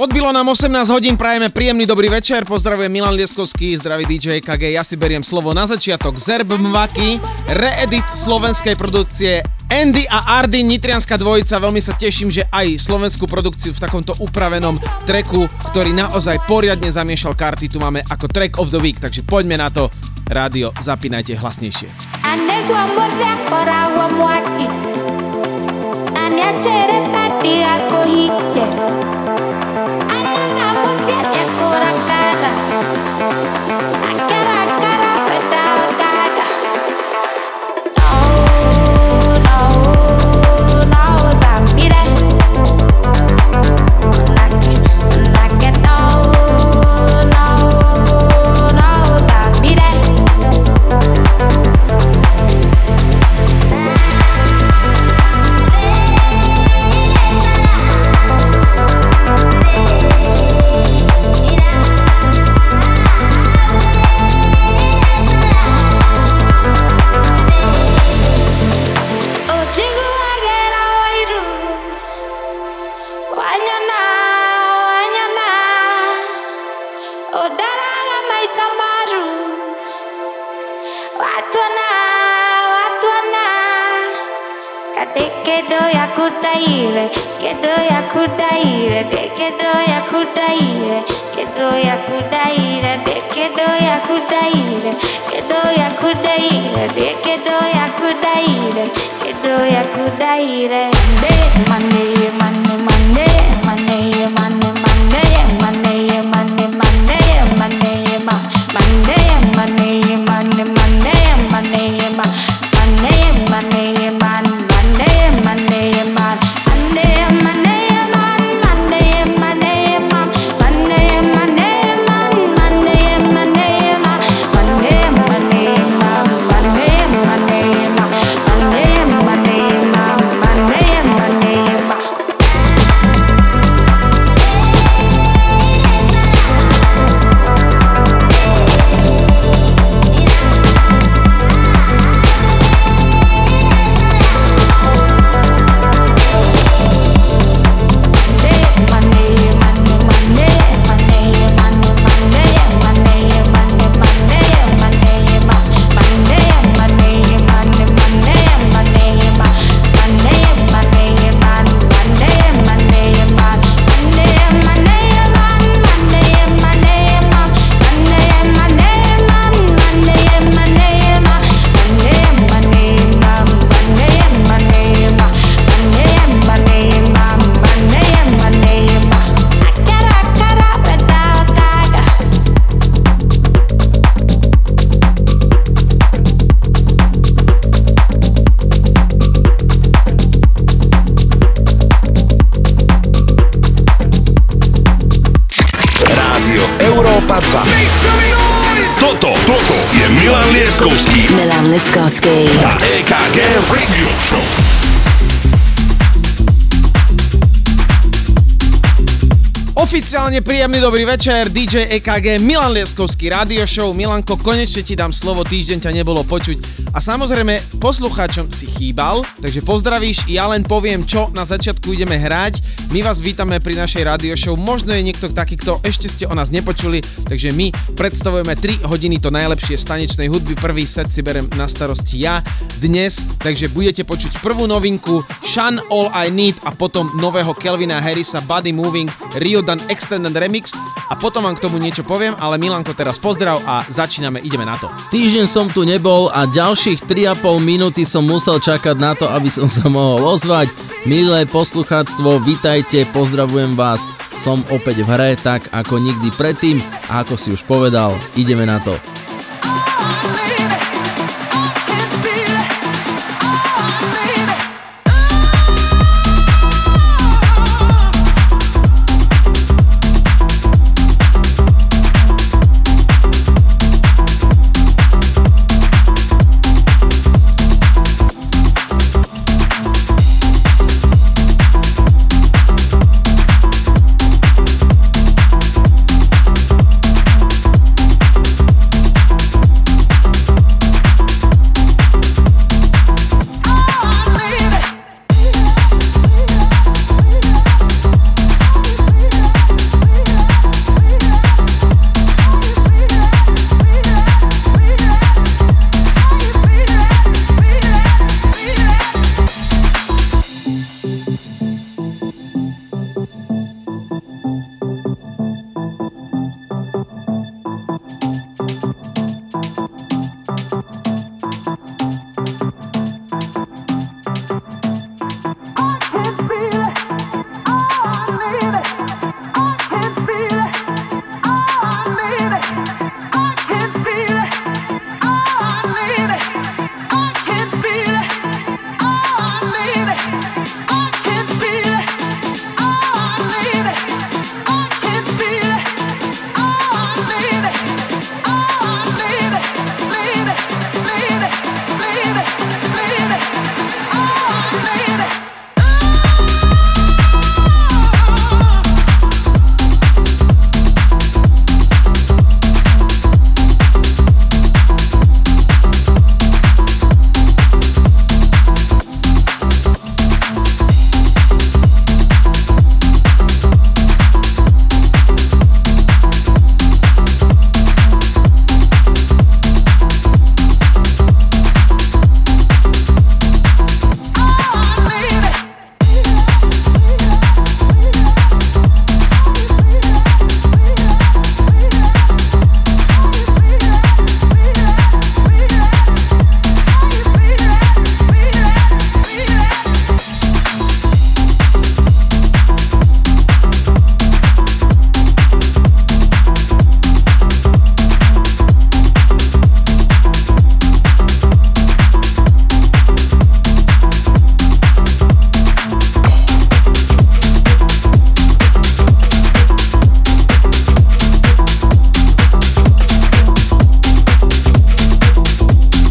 Odbilo nám 18 hodín, prajeme príjemný dobrý večer, pozdravujem Milan Lieskovský, zdravý DJ KG, ja si beriem slovo na začiatok. Zerb Mvaki, reedit slovenskej produkcie Andy a Ardy, Nitrianská dvojica, veľmi sa teším, že aj slovenskú produkciu v takomto upravenom treku, ktorý naozaj poriadne zamiešal karty, tu máme ako track of the week, takže poďme na to. Rádio, zapínajte hlasnejšie. I ancora a casa. A cara yakutaire kedo yakutaire de kedo yakutaire kedo yakutaire de kedo yakutaire kedo yakutaire de kedo yakutaire kedo yakutaire de mane mane mane mane hike Príjemný dobrý večer, DJ EKG, Milan Lieskovský, Radio Show. Milanko, konečne ti dám slovo, týždeň ťa nebolo počuť. A samozrejme, poslucháčom si chýbal, takže pozdravíš, ja len poviem, čo na začiatku ideme hrať. My vás vítame pri našej radio show. Možno je niekto taký, kto ešte ste o nás nepočuli, takže my predstavujeme 3 hodiny to najlepšie stanečnej hudby. Prvý set si berem na starosti ja dnes, takže budete počuť prvú novinku Shun All I Need a potom nového Kelvina Harrisa Body Moving Rio Dan Extended Remix a potom vám k tomu niečo poviem, ale Milanko teraz pozdrav a začíname, ideme na to. Týždeň som tu nebol a ďalších 3,5 minúty som musel čakať na to, aby som sa mohol ozvať. Milé poslucháctvo, vitajte, pozdravujem vás. Som opäť v hre, tak ako nikdy predtým a ako si už povedal, ideme na to.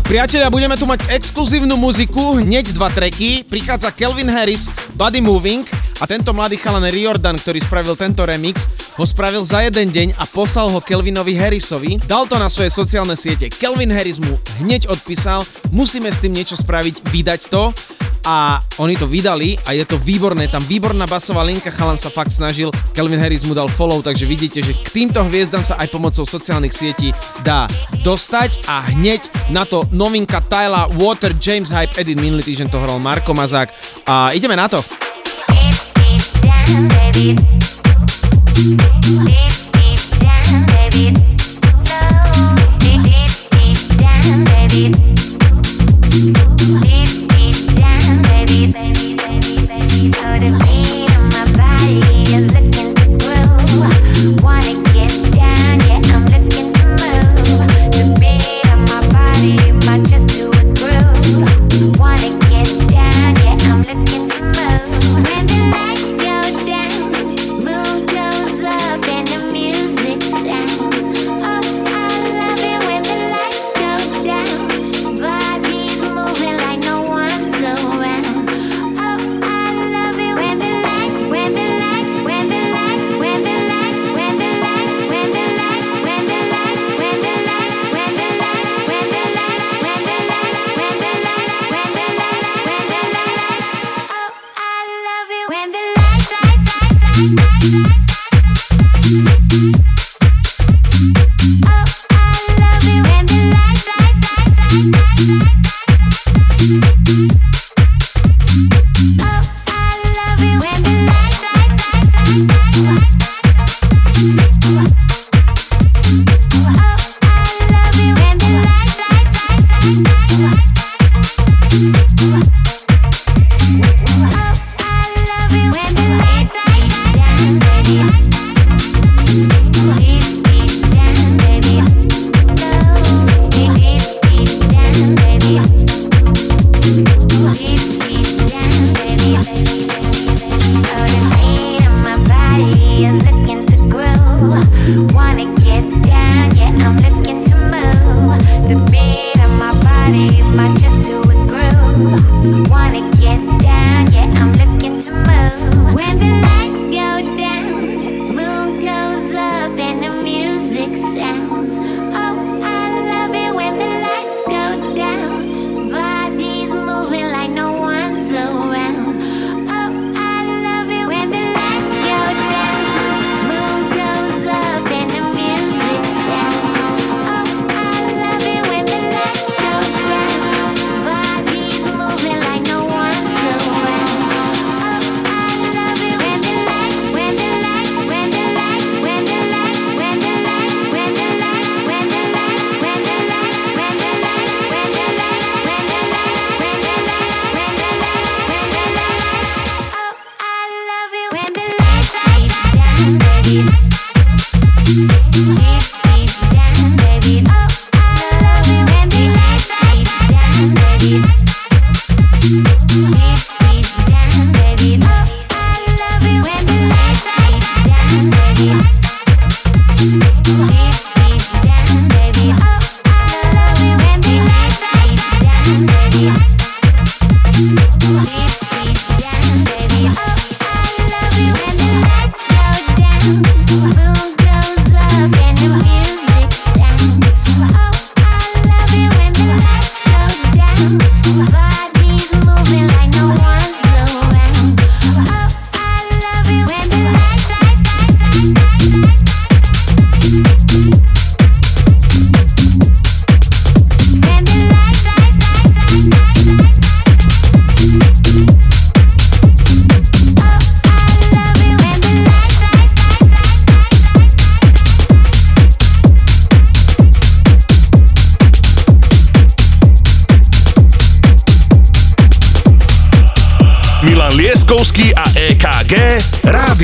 Priatelia, budeme tu mať exkluzívnu muziku, hneď dva treky. Prichádza Kelvin Harris, Body Moving a tento mladý chalan Riordan, ktorý spravil tento remix, ho spravil za jeden deň a poslal ho Kelvinovi Harrisovi. Dal to na svoje sociálne siete. Kelvin Harris mu hneď odpísal, musíme s tým niečo spraviť, vydať to a oni to vydali a je to výborné, tam výborná basová linka, chalan sa fakt snažil, Kelvin Harris mu dal follow, takže vidíte, že k týmto hviezdam sa aj pomocou sociálnych sietí dá dostať a hneď na to novinka Tyla Water James Hype Edit minulý týždeň to hral Marko Mazák. A ideme na to. Baby,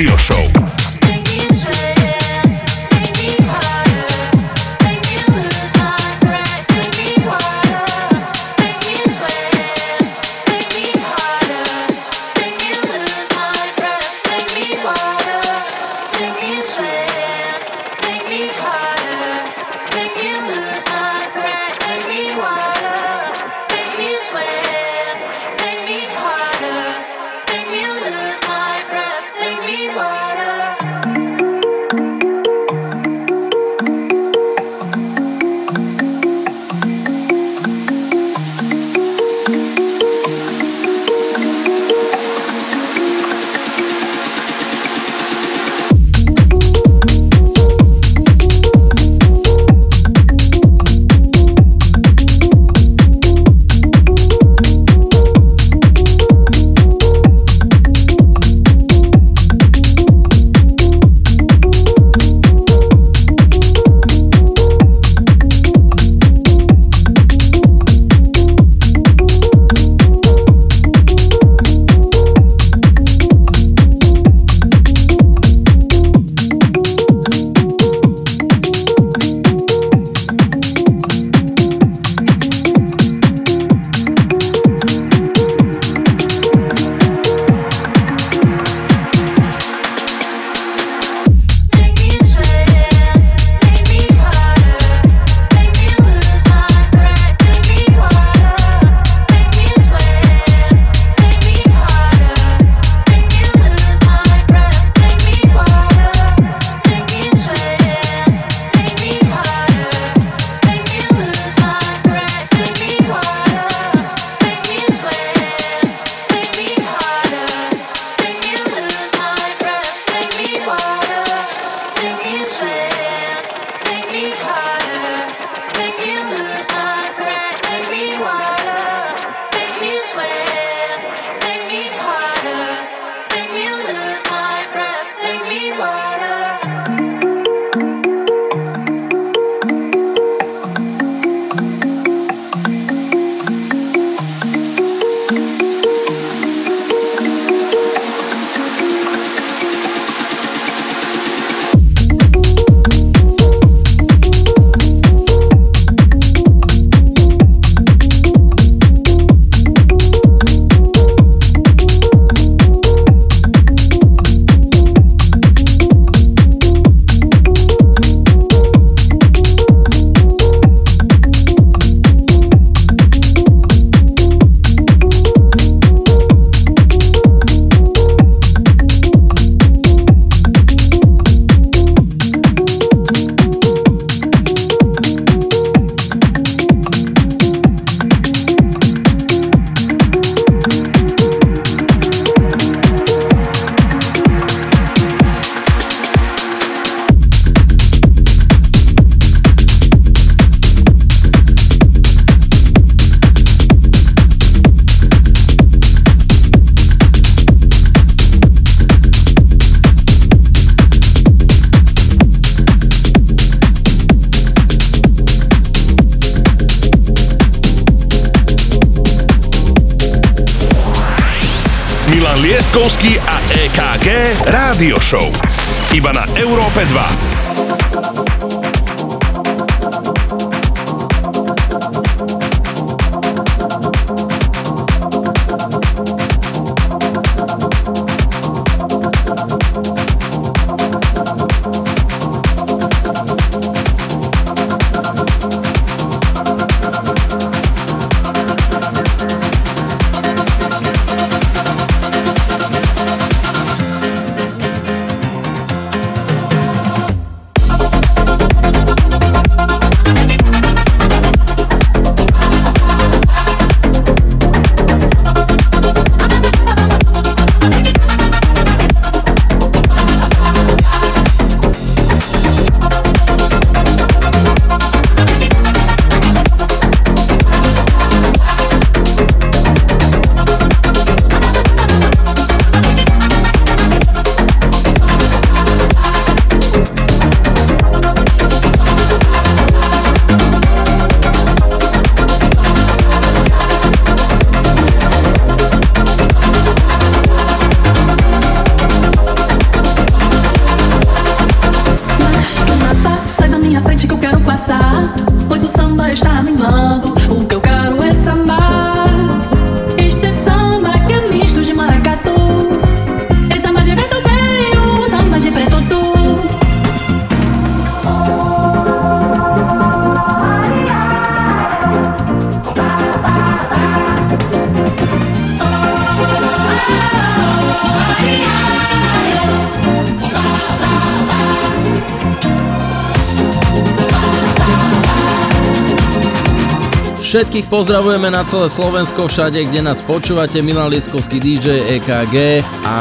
water. Všetkých pozdravujeme na celé Slovensko, všade, kde nás počúvate. Milan Lieskovský DJ EKG a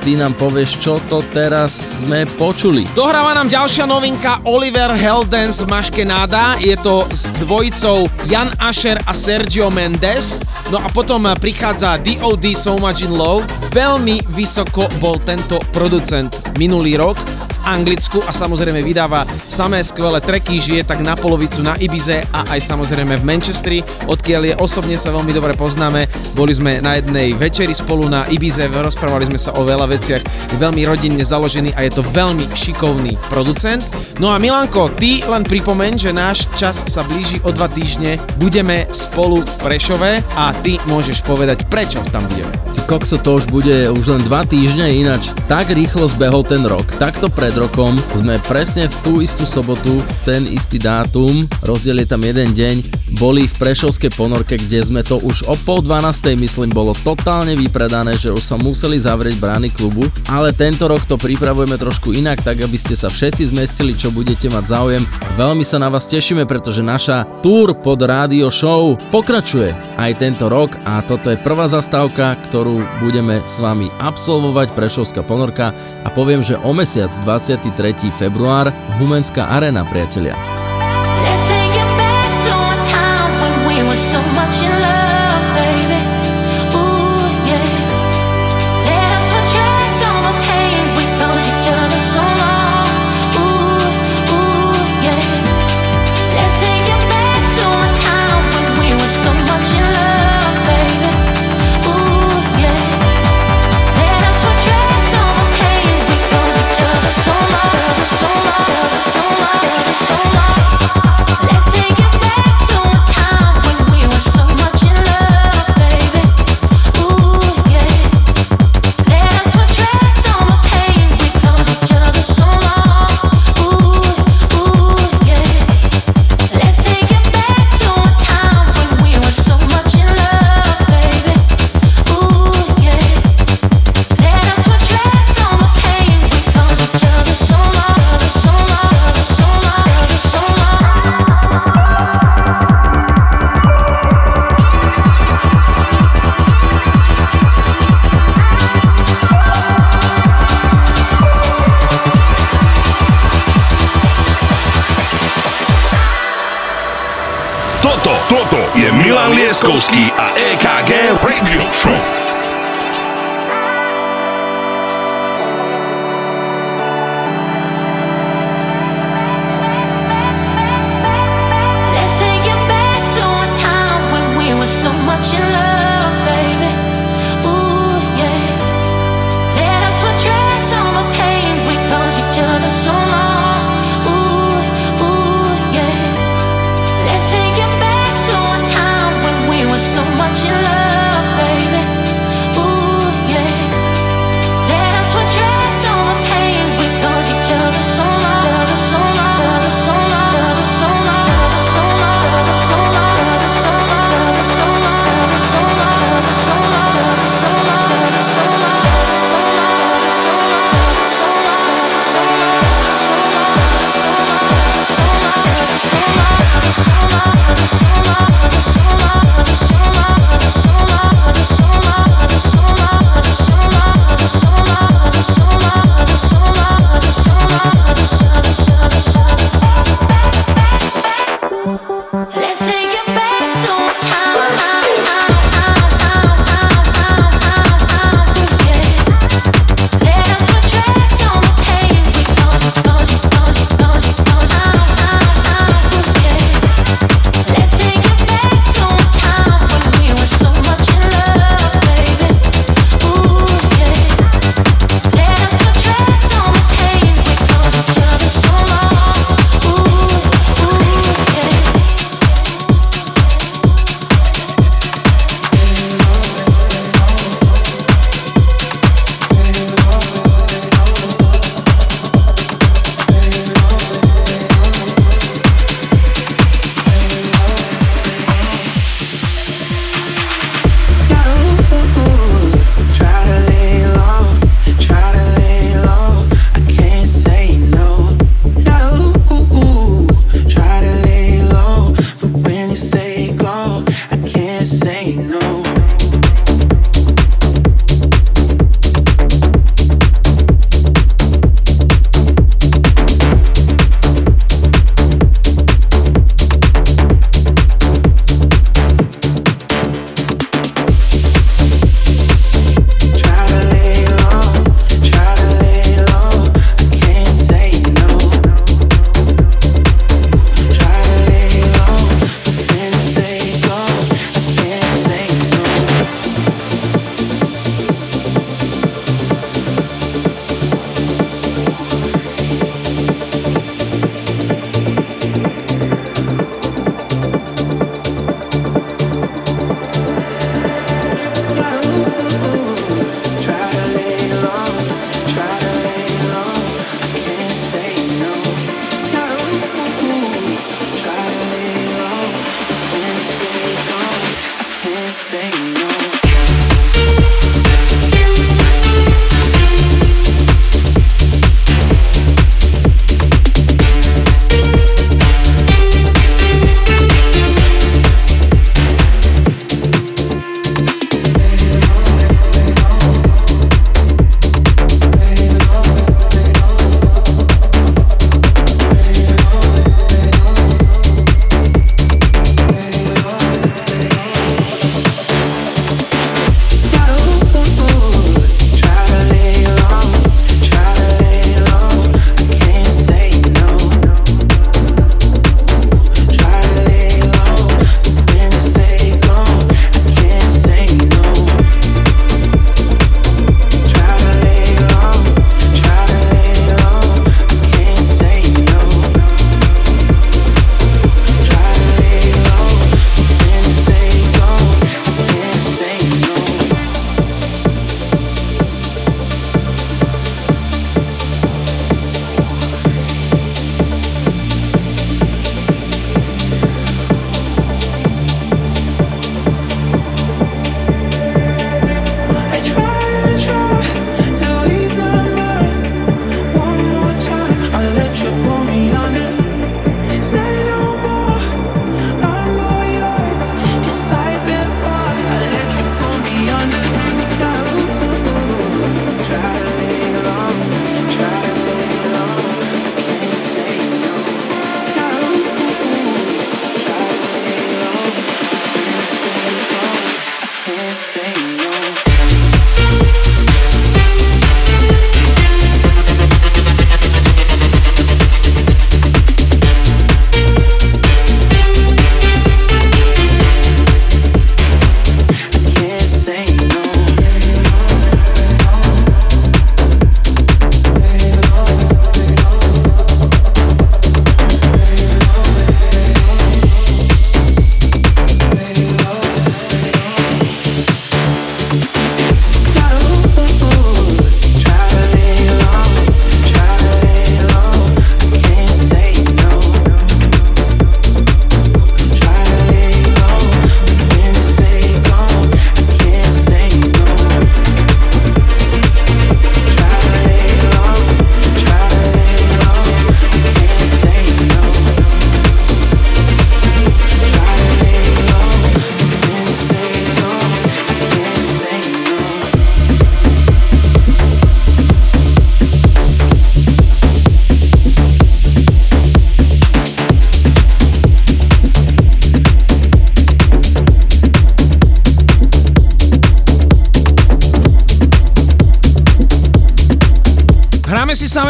ty nám povieš, čo to teraz sme počuli. Dohráva nám ďalšia novinka Oliver Heldens Maškenáda. Je to s dvojicou Jan Asher a Sergio Mendes. No a potom prichádza DOD So Much In Love. Veľmi vysoko bol tento producent minulý rok Anglicku a samozrejme vydáva samé skvelé treky, žije tak na polovicu na Ibize a aj samozrejme v Manchestri, odkiaľ je osobne sa veľmi dobre poznáme. Boli sme na jednej večeri spolu na Ibize, rozprávali sme sa o veľa veciach, je veľmi rodinne založený a je to veľmi šikovný producent. No a Milanko, ty len pripomeň, že náš čas sa blíži o dva týždne, budeme spolu v Prešove a ty môžeš povedať, prečo tam budeme. Kokso, to už bude už len dva týždne, ináč tak rýchlo zbehol ten rok, takto pred rokom sme presne v tú istú sobotu, v ten istý dátum, rozdiel je tam jeden deň, boli v Prešovskej ponorke, kde sme to už o pol 12. myslím bolo totálne vypredané, že už sa museli zavrieť brány klubu, ale tento rok to pripravujeme trošku inak, tak aby ste sa všetci zmestili, čo budete mať záujem. Veľmi sa na vás tešíme, pretože naša tour pod rádio show pokračuje aj tento rok a toto je prvá zastávka, ktorú budeme s vami absolvovať Prešovská ponorka a poviem, že o mesiac 20 23. február Humenská arena, priatelia. Московский А.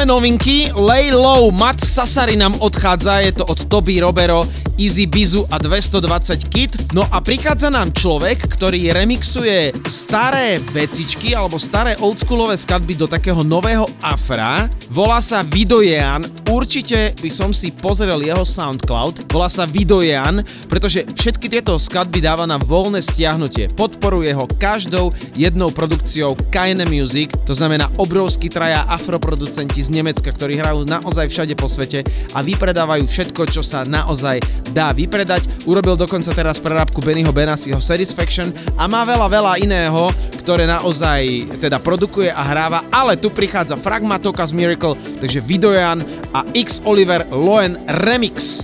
novinky. Lay Low, Matt Sasari nám odchádza, je to od Toby Robero, Easy Bizu a 220 Kit. No a prichádza nám človek, ktorý remixuje staré vecičky alebo staré oldschoolové skladby do takého nového afra. Volá sa Vidojean, určite by som si pozrel jeho Soundcloud. Volá sa Vidojean, pretože všetky tieto skladby dáva na voľné stiahnutie. Podporuje ho každou jednou produkciou Kaine Music, to znamená obrovský traja afroproducenti z Nemecka, ktorí hrajú naozaj všade po svete a vypredávajú všetko, čo sa naozaj dá vypredať. Urobil dokonca teraz prerábku Bennyho Benasiho Satisfaction a má veľa, veľa iného, ktoré naozaj teda produkuje a hráva, ale tu prichádza Fragmatokas Miracle, takže Videojan a X Oliver Loen Remix.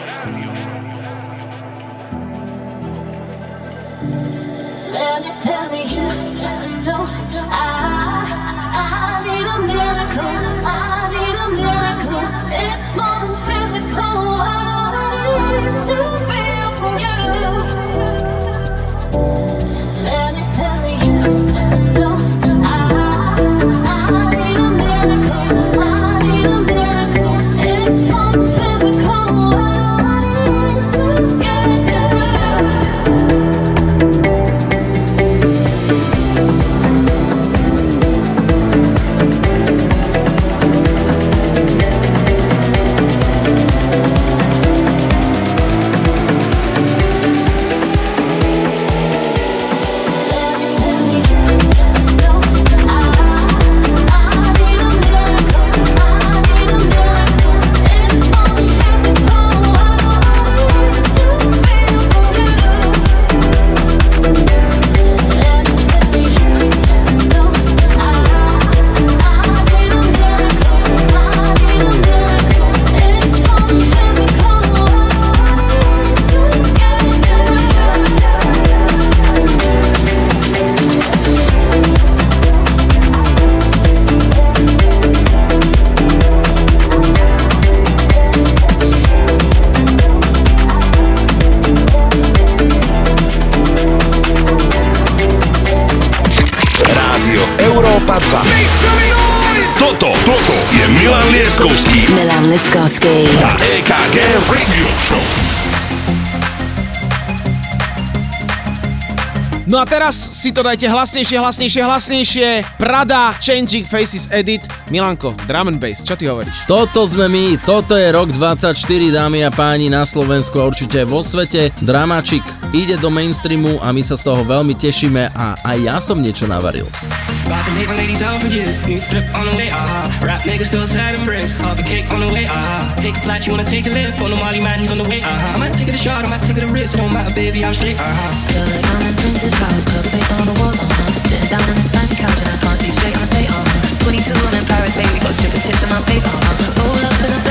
Si to dajte hlasnejšie, hlasnejšie, hlasnejšie. Prada Changing Faces Edit. Milanko, drum and bass, čo ty hovoríš? Toto sme my, toto je rok 24, dámy a páni, na Slovensku a určite vo svete. Dramačik ide do mainstreamu a my sa z toho veľmi tešíme a aj ja som niečo navaril. Take a shot, I might take it a risk. Don't matter, baby, I'm straight, uh-huh. Paris, baby, got strippers tits in my face. Uh-huh. All up in a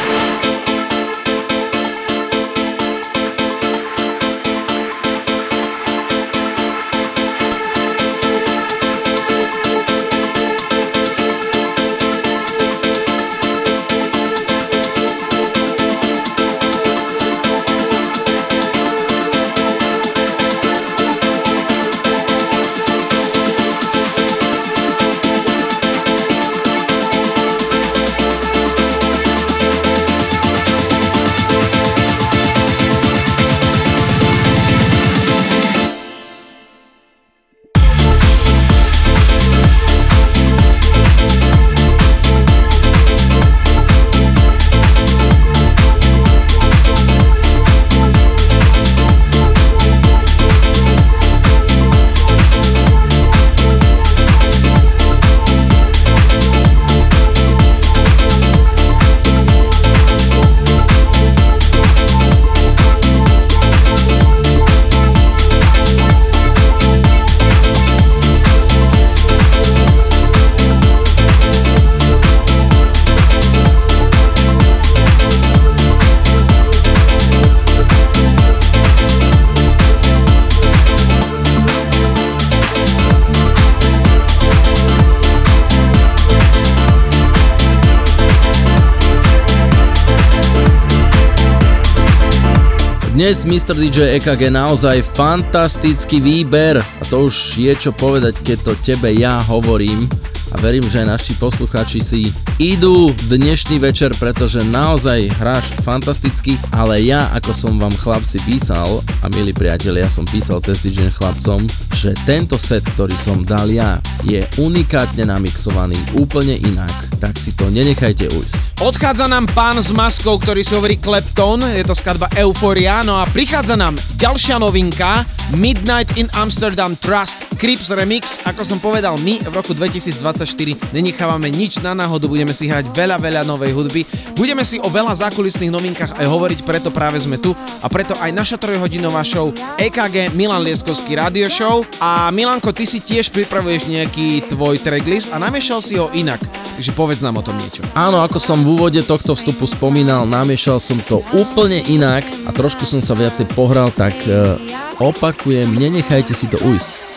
Dnes Mr. DJ EKG naozaj fantastický výber. A to už je čo povedať, keď to tebe ja hovorím. A verím, že naši poslucháči si idú dnešný večer, pretože naozaj hráš fantasticky, ale ja, ako som vám chlapci písal, a milí priatelia, ja som písal cez týždeň chlapcom, že tento set, ktorý som dal ja, je unikátne namixovaný úplne inak, tak si to nenechajte ujsť. Odchádza nám pán s maskou, ktorý si hovorí Klepton, je to skladba Euphoria, no a prichádza nám ďalšia novinka, Midnight in Amsterdam Trust Crips Remix, ako som povedal, my v roku 2024 nenechávame nič na náhodu, budeme si hrať veľa, veľa novej hudby, budeme si o veľa zákulisných novinkách aj hovoriť, preto práve sme tu. A preto aj naša trojhodinová show EKG Milan Lieskovský Radio Show. A Milanko, ty si tiež pripravuješ nejaký tvoj tracklist a namiešal si ho inak, takže povedz nám o tom niečo. Áno, ako som v úvode tohto vstupu spomínal, namiešal som to úplne inak a trošku som sa viacej pohral, tak uh, Opakujem, nenechajte si to ujsť.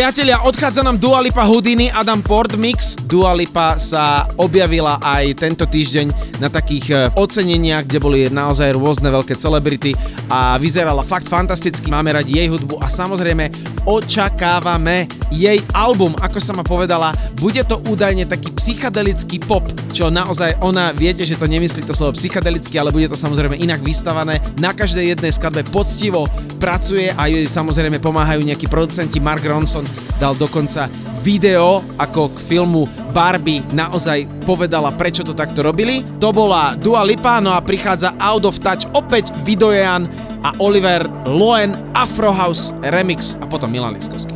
Priatelia, odchádza nám Dua Lipa Houdini, Adam Port Mix. Dua Lipa sa objavila aj tento týždeň na takých e, oceneniach, kde boli naozaj rôzne veľké celebrity a vyzerala fakt fantasticky. Máme radi jej hudbu a samozrejme očakávame jej album, ako sa ma povedala, bude to údajne taký psychedelický pop, čo naozaj ona, viete, že to nemyslí to slovo psychedelicky, ale bude to samozrejme inak vystavané. Na každej jednej skladbe poctivo pracuje a jej samozrejme pomáhajú nejakí producenti. Mark Ronson dal dokonca video ako k filmu Barbie naozaj povedala, prečo to takto robili. To bola Dua Lipa, no a prichádza Out of Touch opäť Videojan a Oliver Loen Afro House Remix a potom Milan Liskovský.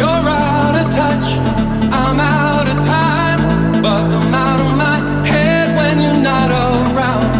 You're out of touch, I'm out of time, but I'm out of my head when you're not around.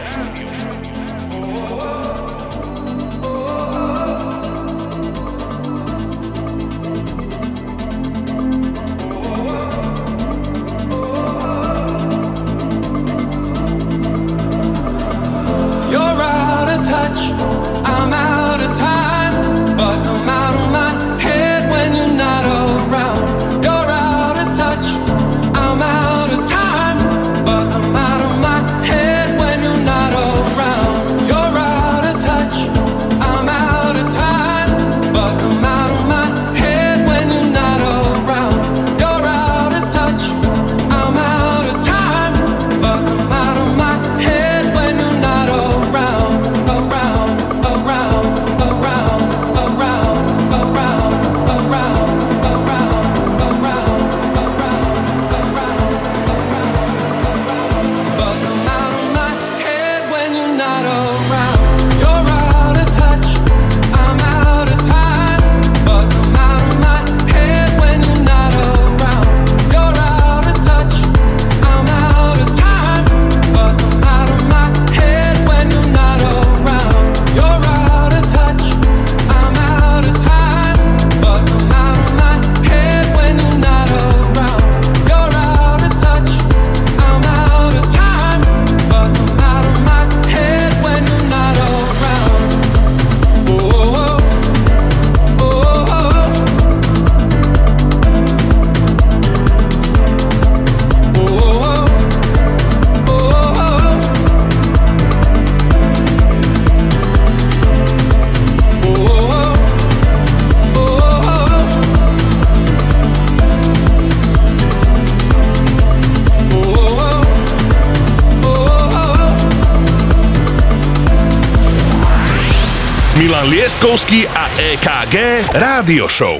EKG Rádio Show.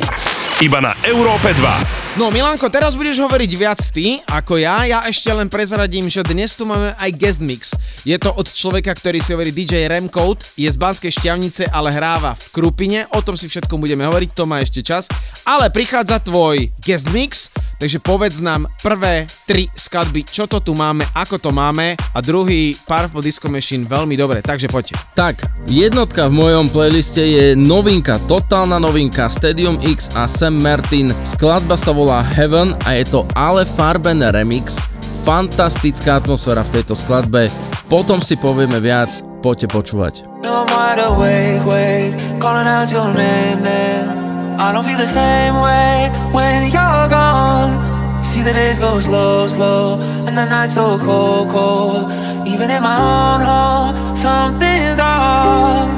Iba na Európe 2. No Milanko, teraz budeš hovoriť viac ty ako ja. Ja ešte len prezradím, že dnes tu máme aj guest mix. Je to od človeka, ktorý si hovorí DJ Remcode, je z Banskej šťavnice, ale hráva v Krupine. O tom si všetkom budeme hovoriť, to má ešte čas. Ale prichádza tvoj guest mix, Takže povedz nám prvé tri skladby, čo to tu máme, ako to máme a druhý Purple Disco Machine veľmi dobre, takže poďte. Tak, jednotka v mojom playliste je novinka, totálna novinka Stadium X a Sam Martin. Skladba sa volá Heaven a je to Ale Farben remix. Fantastická atmosféra v tejto skladbe. Potom si povieme viac, poďte počúvať. No, I'm wide awake, wake, calling out your name, name. I don't feel the same way when you're gone. See the days go slow, slow, and the nights so cold, cold. Even in my own home, something's off.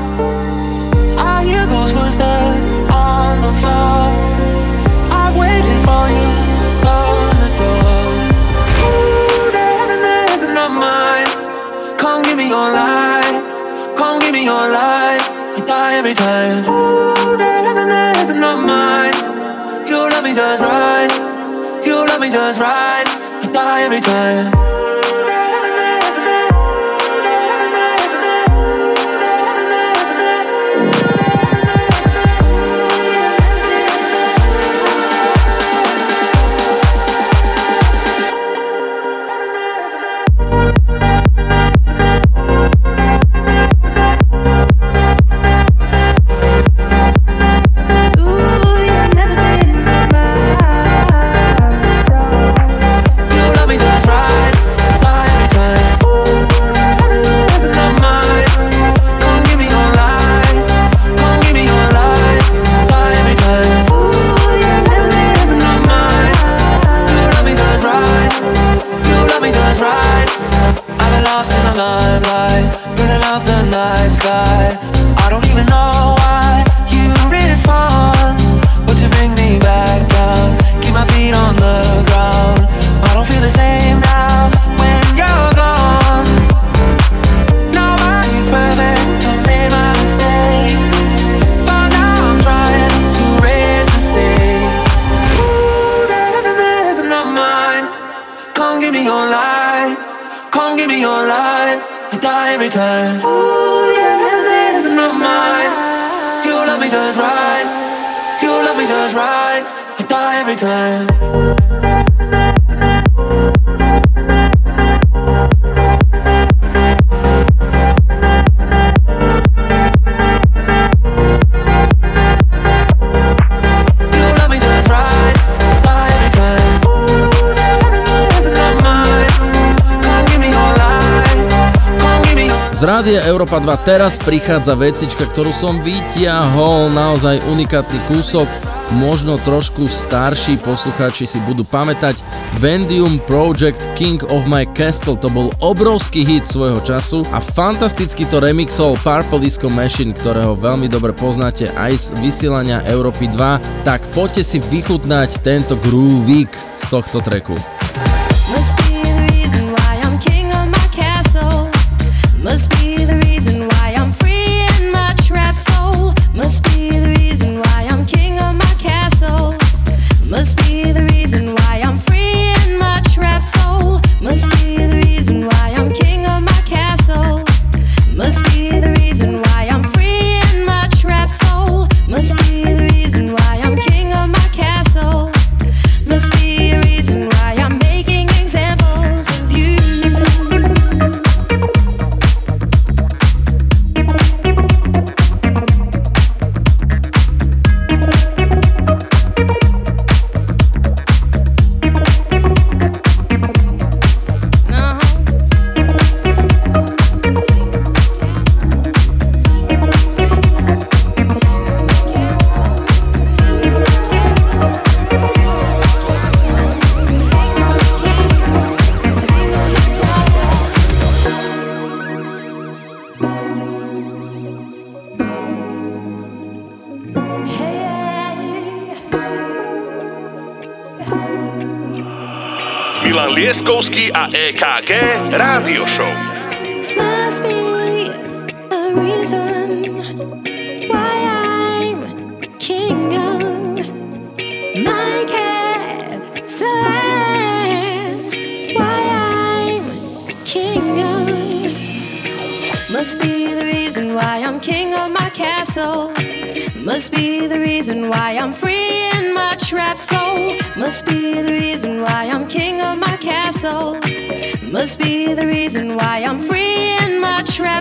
I hear those footsteps on the floor. I've waited for you, close the door. Ooh, the heaven, the mine. Come give me your light, come give me your light. You die every time. Ooh, mine. You love me just right, you love me just right. You die every time. Sky. I don't even know Rádia Európa 2 teraz prichádza vecička, ktorú som vytiahol, naozaj unikátny kúsok, možno trošku starší poslucháči si budú pamätať. Vendium Project King of My Castle to bol obrovský hit svojho času a fantasticky to remixol Purple Disco Machine, ktorého veľmi dobre poznáte aj z vysielania Európy 2, tak poďte si vychutnať tento groovík z tohto treku. EKG Rádio Show.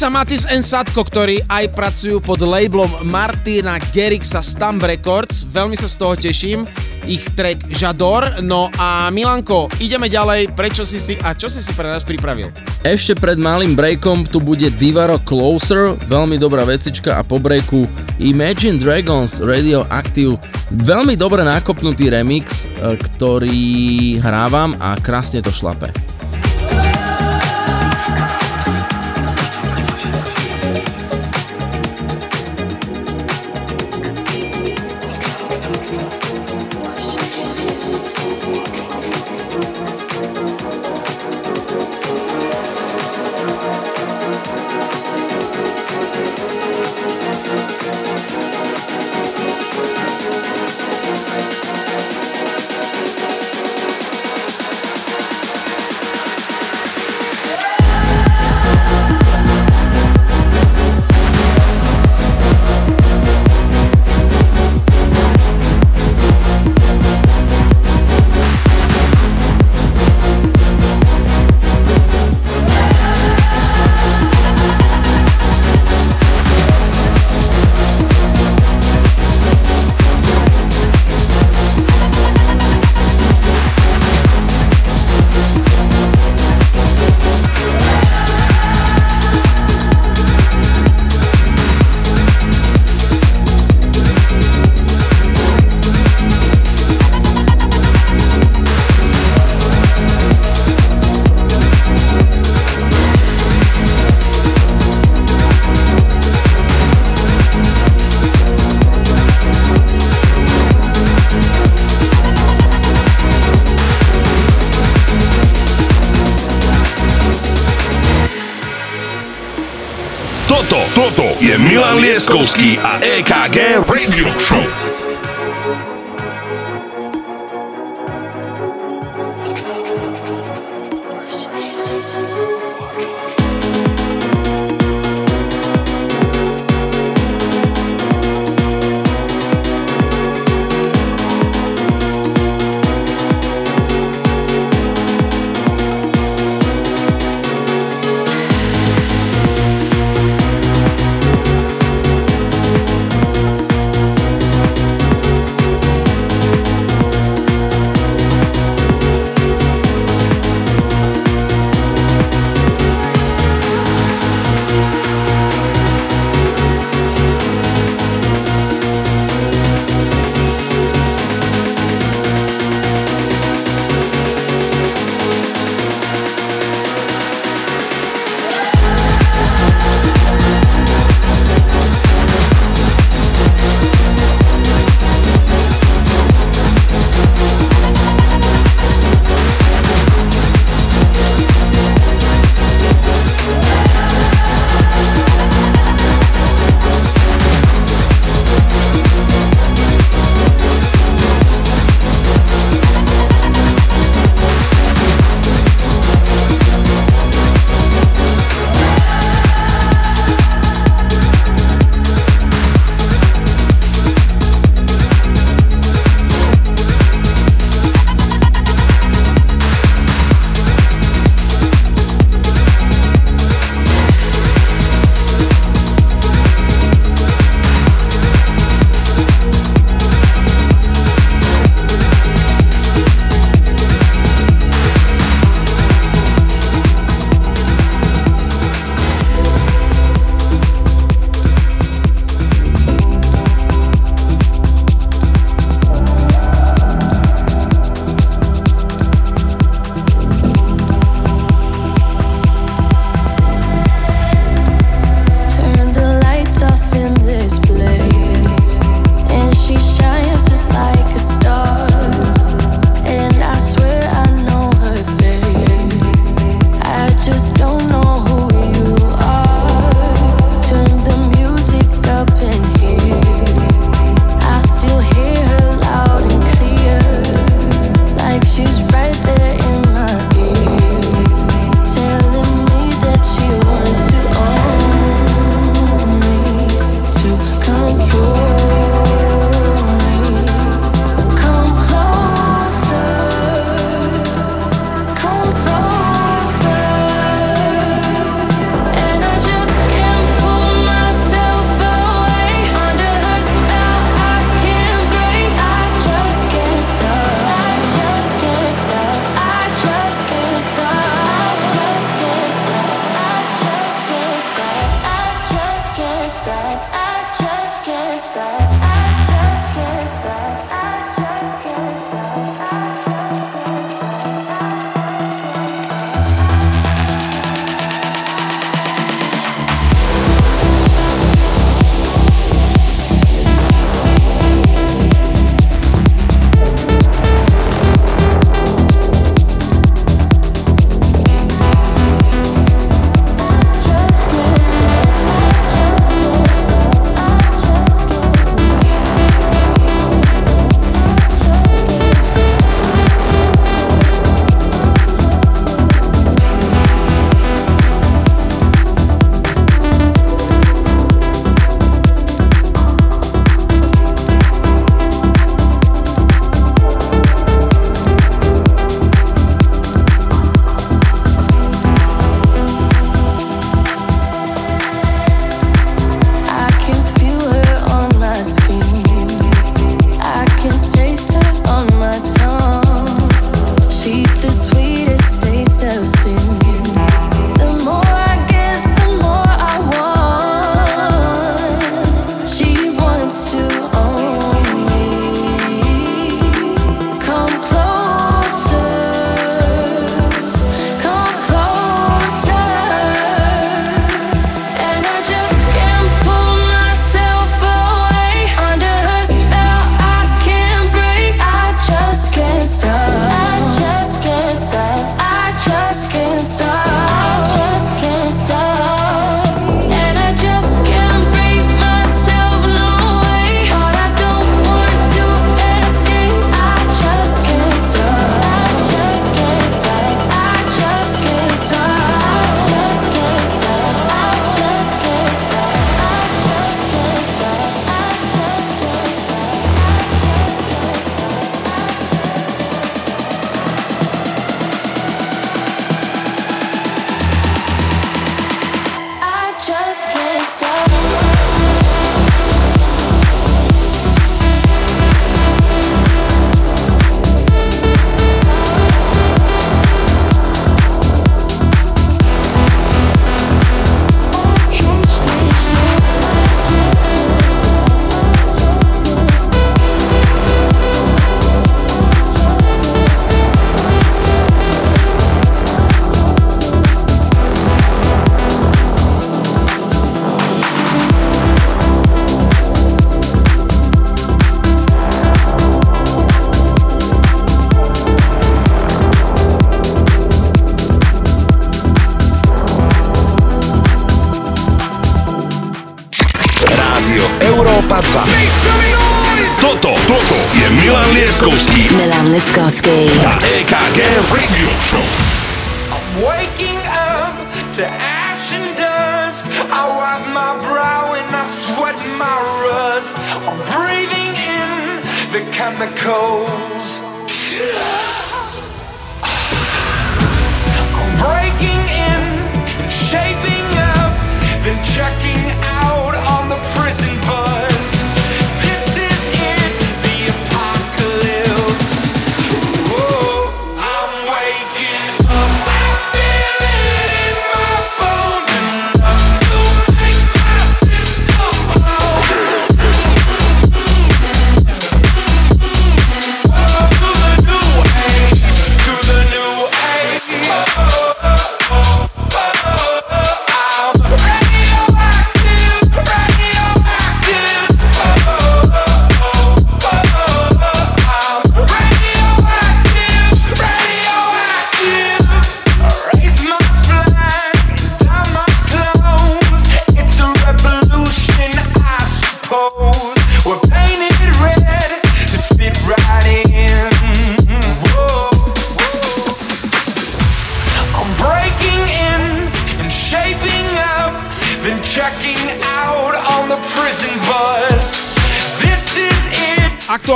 Dvojica Matis and Sadko, ktorí aj pracujú pod labelom Martina Gerixa Stamp Records. Veľmi sa z toho teším. Ich track Žador. No a Milanko, ideme ďalej. Prečo si si a čo si si pre nás pripravil? Ešte pred malým breakom tu bude Divaro Closer, veľmi dobrá vecička a po breaku Imagine Dragons Radioactive, veľmi dobre nakopnutý remix, e, ktorý hrávam a krásne to šlape. Milan Lieskovský a EKG Radio Show. Toto, toto je Milan Lieskovský Milan Liskovsky. a EKG Radio Show. Waking up to ash and dust. I wipe my brow and I sweat my rust. I'm breathing in the chemicals. I'm breaking in and shaping up, then checking out on the prison bus.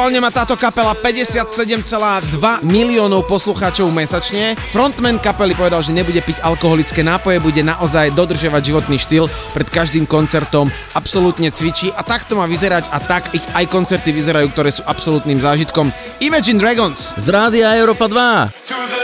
Aktuálne má táto kapela 57,2 miliónov poslucháčov mesačne. Frontman kapely povedal, že nebude piť alkoholické nápoje, bude naozaj dodržiavať životný štýl pred každým koncertom, absolútne cvičí a takto má vyzerať a tak ich aj koncerty vyzerajú, ktoré sú absolútnym zážitkom. Imagine Dragons. Z Rádia Európa 2.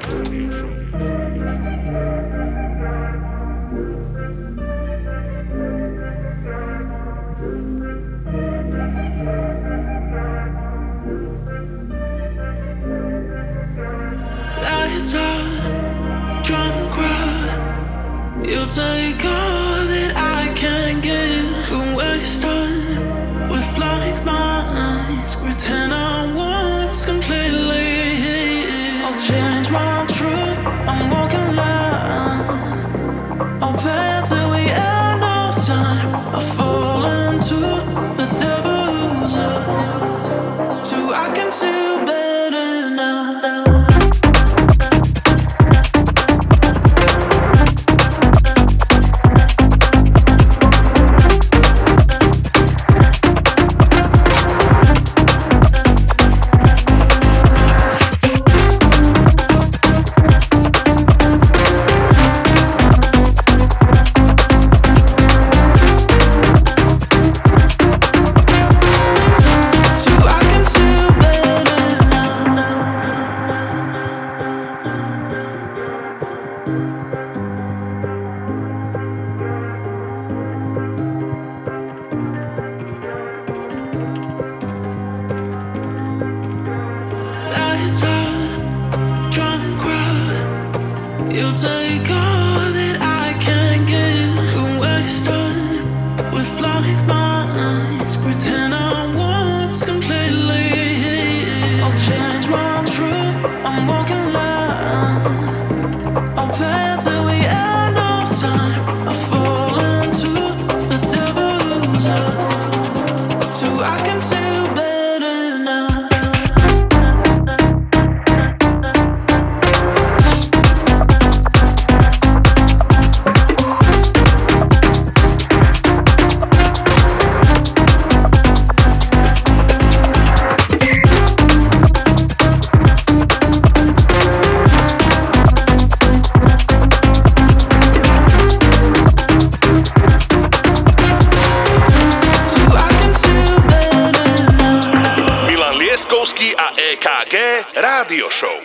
AG Rádió Show.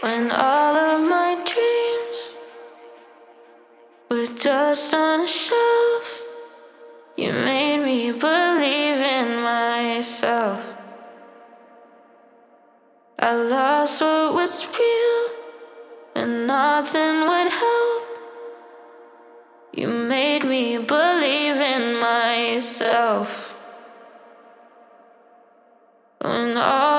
When all of my dreams were just on a shelf, you made me believe in myself. I lost what was real, and nothing would help. You made me believe in myself. When all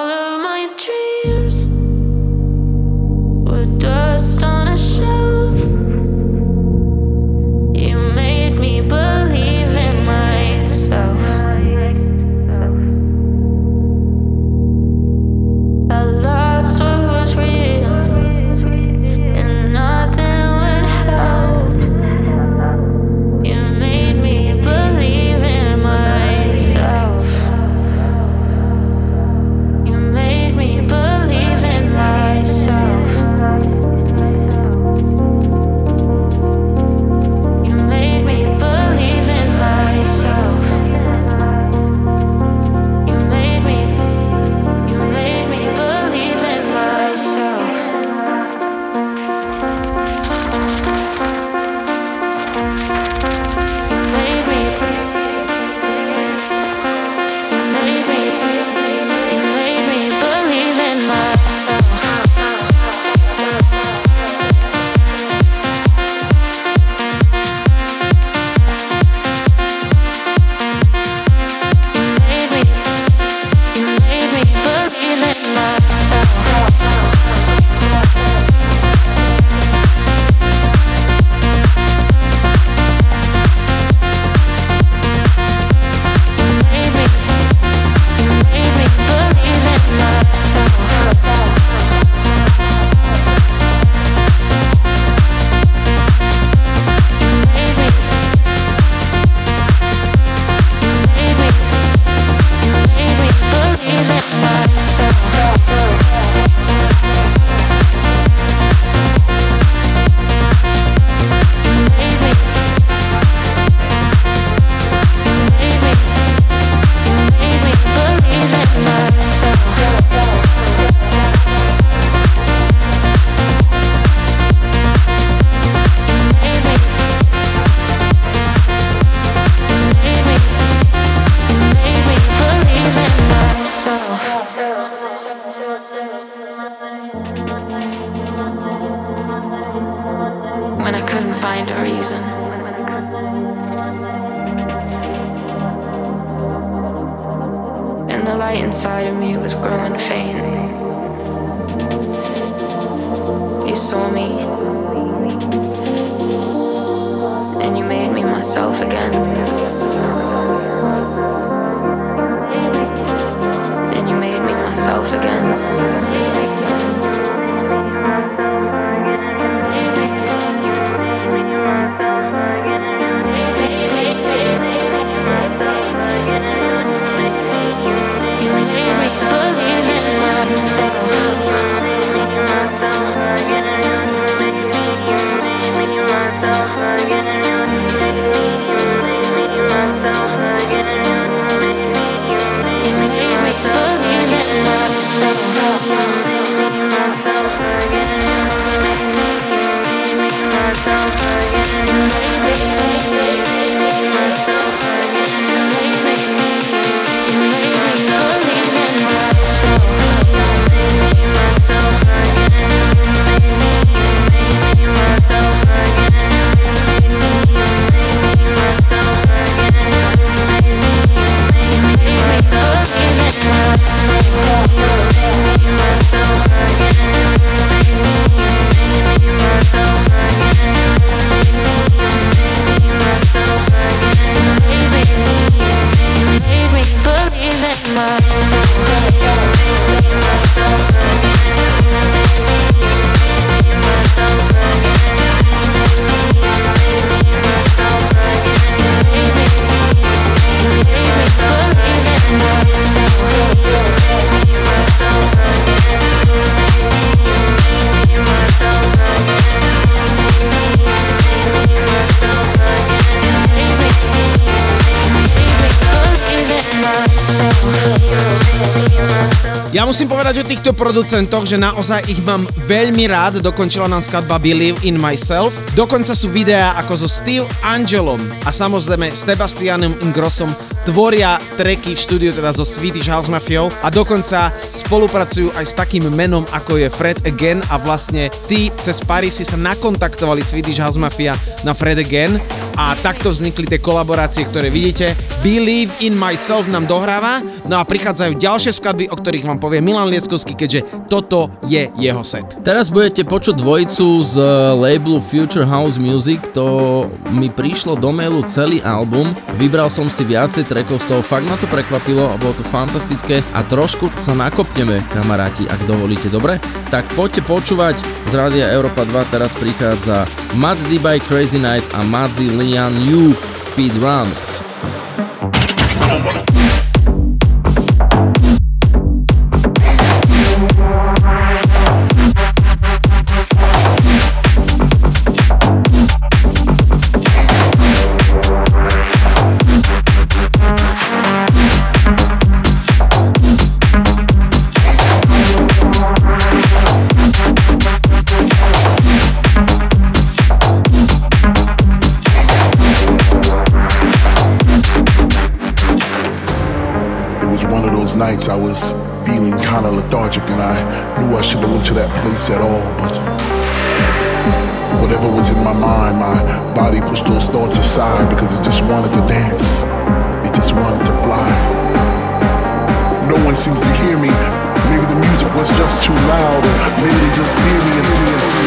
týchto producentoch, že naozaj ich mám veľmi rád. Dokončila nám skladba Believe in Myself. Dokonca sú videá ako so Steve Angelom a samozrejme Sebastianom Ingrossom tvoria tracky v štúdiu teda so Swedish House Mafiou a dokonca spolupracujú aj s takým menom ako je Fred Again a vlastne tí cez Parisy sa nakontaktovali Swedish House Mafia na Fred Again a takto vznikli tie kolaborácie, ktoré vidíte. Believe in Myself nám dohráva, no a prichádzajú ďalšie skladby, o ktorých vám povie Milan Lieskovský, keďže toto je jeho set. Teraz budete počuť dvojicu z labelu Future House Music, to mi prišlo do mailu celý album, vybral som si viacej trackov z toho, fakt ma to prekvapilo bolo to fantastické. A trošku sa nakopneme, kamaráti, ak dovolíte, dobre? Tak poďte počúvať, z Rádia Európa 2 teraz prichádza Mad by Crazy Night a Madzi Lian only on you speedrun. Nights I was feeling kind of lethargic and I knew I shouldn't have went to that place at all, but whatever was in my mind, my body pushed those thoughts aside because it just wanted to dance. It just wanted to fly. No one seems to hear me. Maybe the music was just too loud, or maybe they just fear me and Milan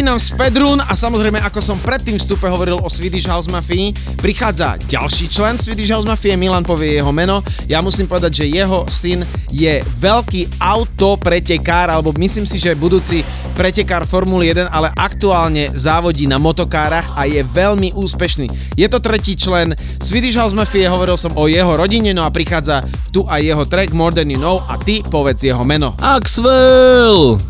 končí nám Spedrun a samozrejme, ako som predtým vstupe hovoril o Swedish House Mafii, prichádza ďalší člen Swedish House Mafie, Milan povie jeho meno. Ja musím povedať, že jeho syn je veľký autopretekár, alebo myslím si, že budúci pretekár Formuly 1, ale aktuálne závodí na motokárach a je veľmi úspešný. Je to tretí člen Swedish House Mafie, hovoril som o jeho rodine, no a prichádza tu aj jeho track More Than You Know a ty povedz jeho meno. Axwell!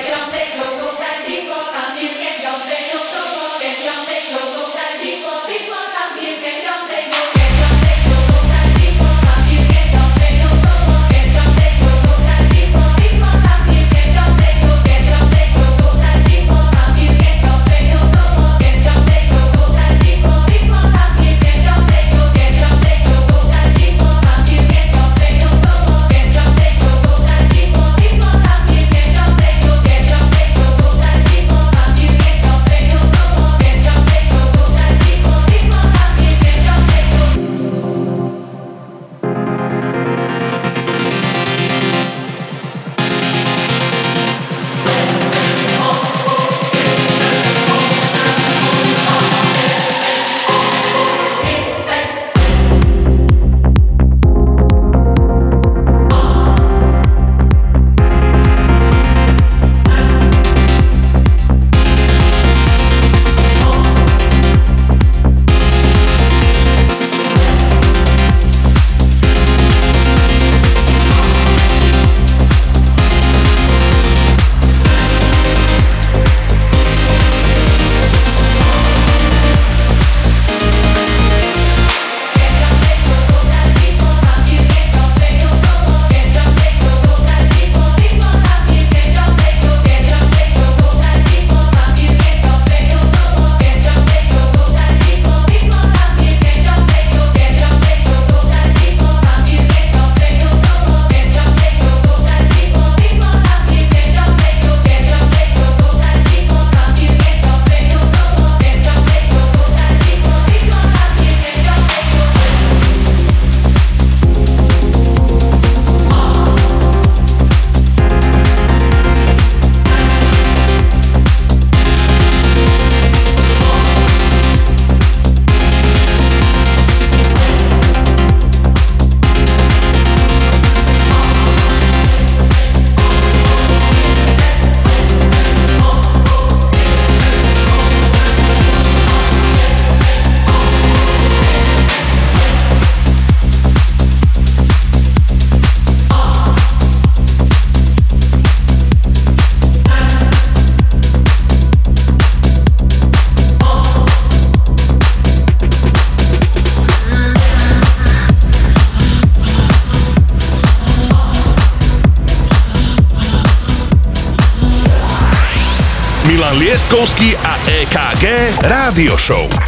Rádio Show.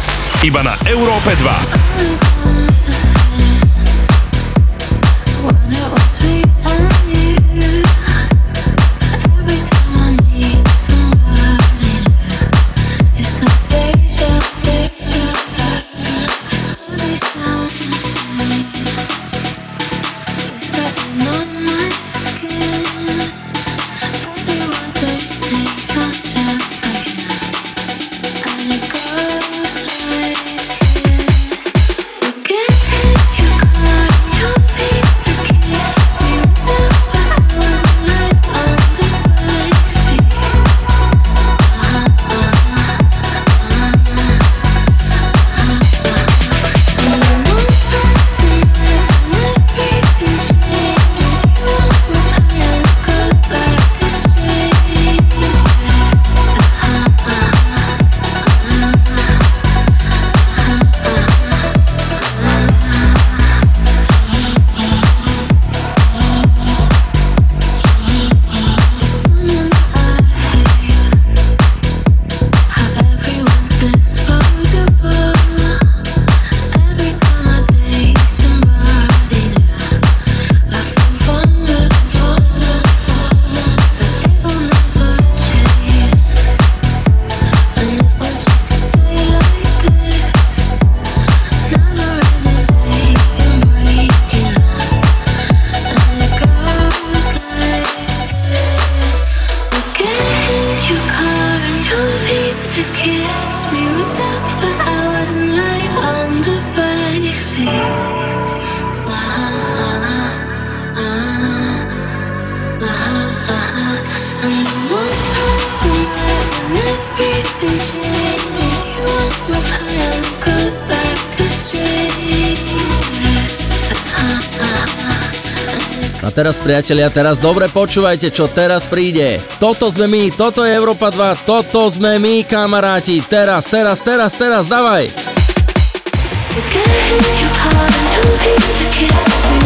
Teraz priatelia, teraz dobre počúvajte, čo teraz príde. Toto sme my, toto je Európa 2, toto sme my, kamaráti. Teraz, teraz, teraz, teraz, me.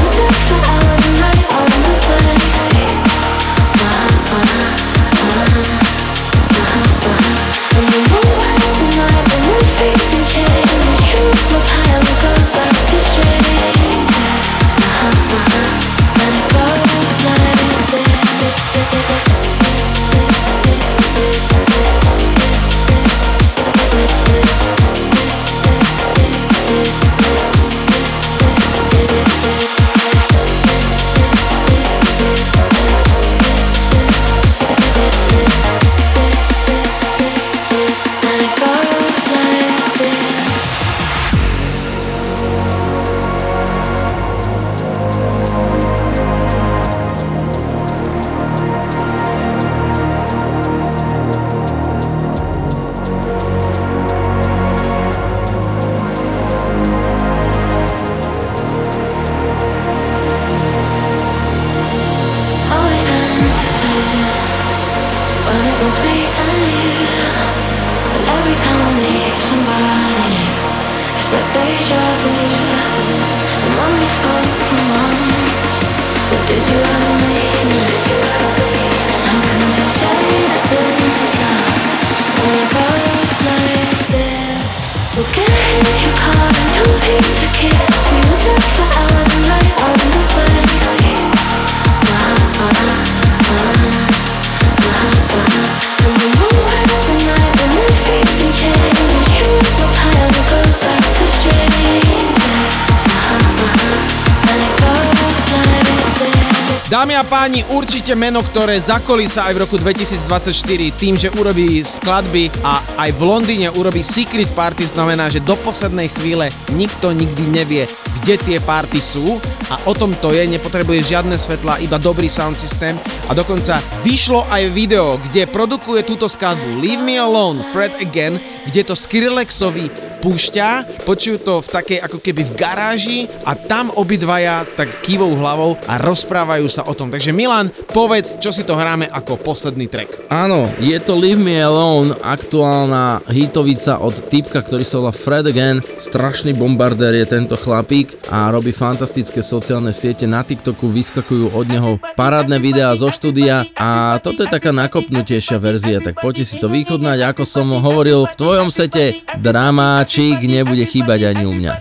We'll páni, určite meno, ktoré zakolísa aj v roku 2024 tým, že urobí skladby a aj v Londýne urobí Secret Party, znamená, že do poslednej chvíle nikto nikdy nevie, kde tie party sú. A o tom to je, nepotrebuje žiadne svetla, iba dobrý sound systém. A dokonca vyšlo aj video, kde produkuje túto skladbu Leave Me Alone, Fred Again, kde to Skrillexovi púšťa, počujú to v takej ako keby v garáži a tam obidvaja s tak kývou hlavou a rozprávajú sa o tom. Takže Milan, povedz, čo si to hráme ako posledný track. Áno, je to Leave Me Alone, aktuálna hitovica od typka, ktorý sa volá Fred Again. Strašný bombardér je tento chlapík a robí fantastické sociálne siete. Na TikToku vyskakujú od neho parádne videá zo štúdia a toto je taká nakopnutejšia verzia, tak poďte si to vychodnať, ako som hovoril v tvojom sete. Dramáčik nebude chýbať ani u mňa.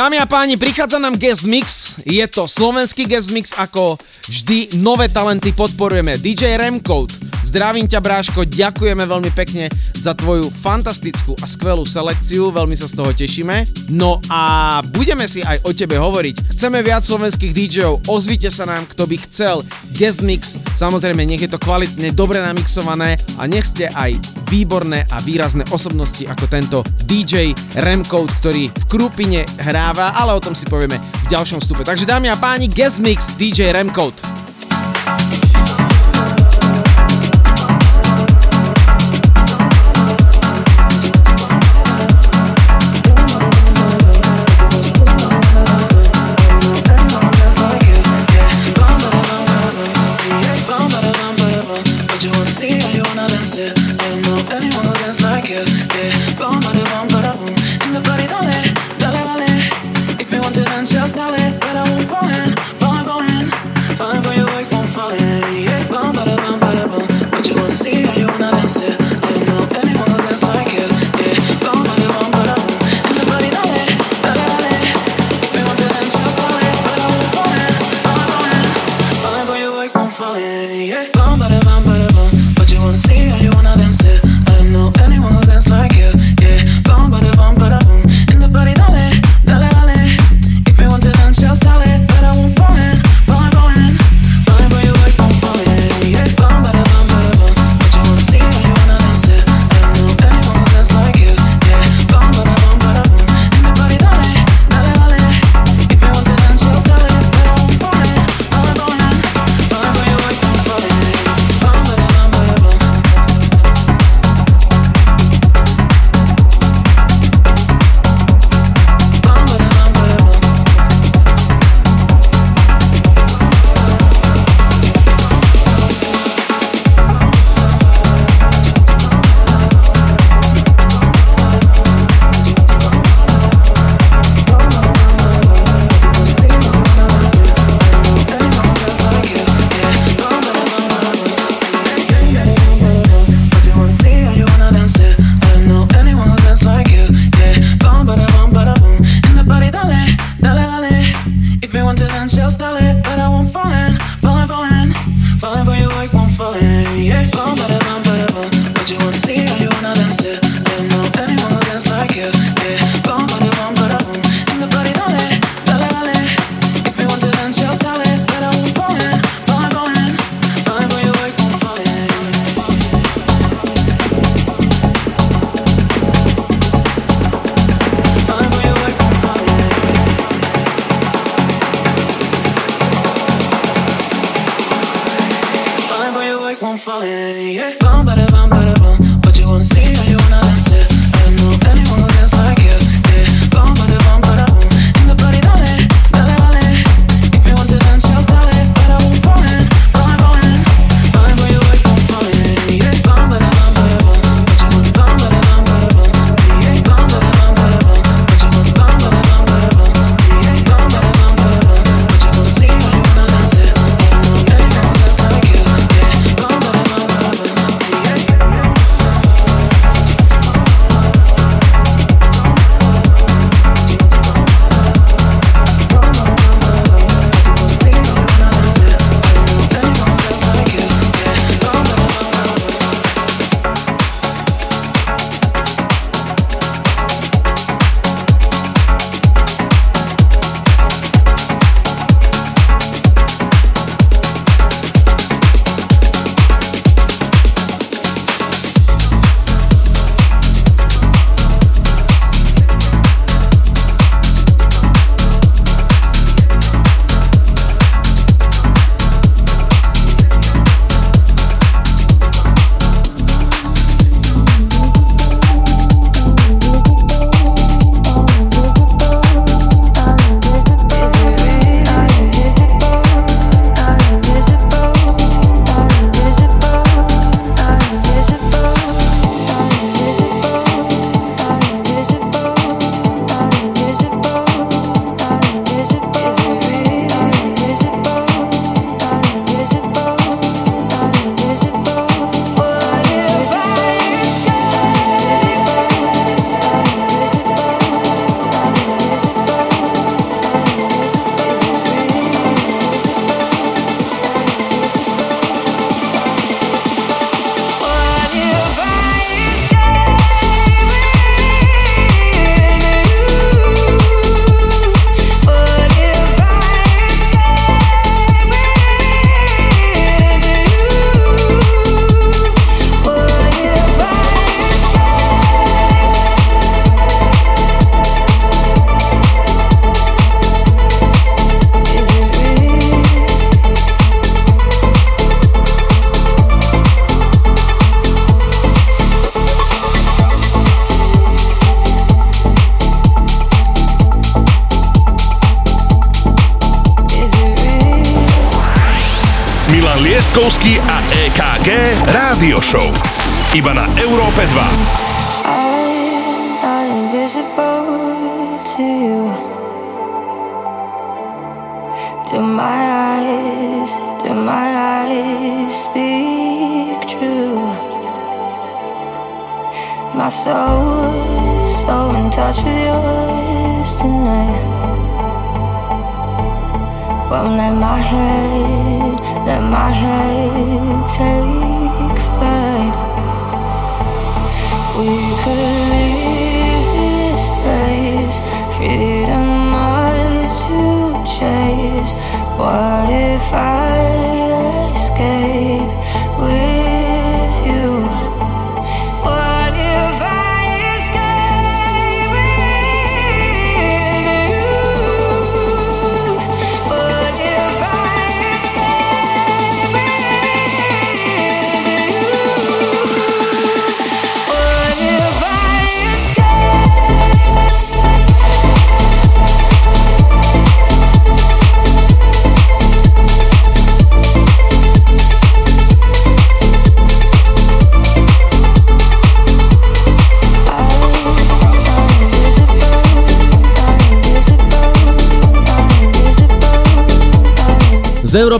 Dámy a páni, prichádza nám guest mix. Je to slovenský guest mix, ako vždy nové talenty podporujeme. DJ Remcode, zdravím ťa Bráško, ďakujeme veľmi pekne za tvoju fantastickú a skvelú selekciu, veľmi sa z toho tešíme. No a budeme si aj o tebe hovoriť. Chceme viac slovenských DJov, ozvite sa nám, kto by chcel. Guest mix, samozrejme, nech je to kvalitne, dobre namixované a nech ste aj výborné a výrazné osobnosti ako tento DJ Remcode, ktorý v krupine hrá práva, ale o tom si povieme v ďalšom vstupe. Takže dámy a páni, guest mix DJ Remcode.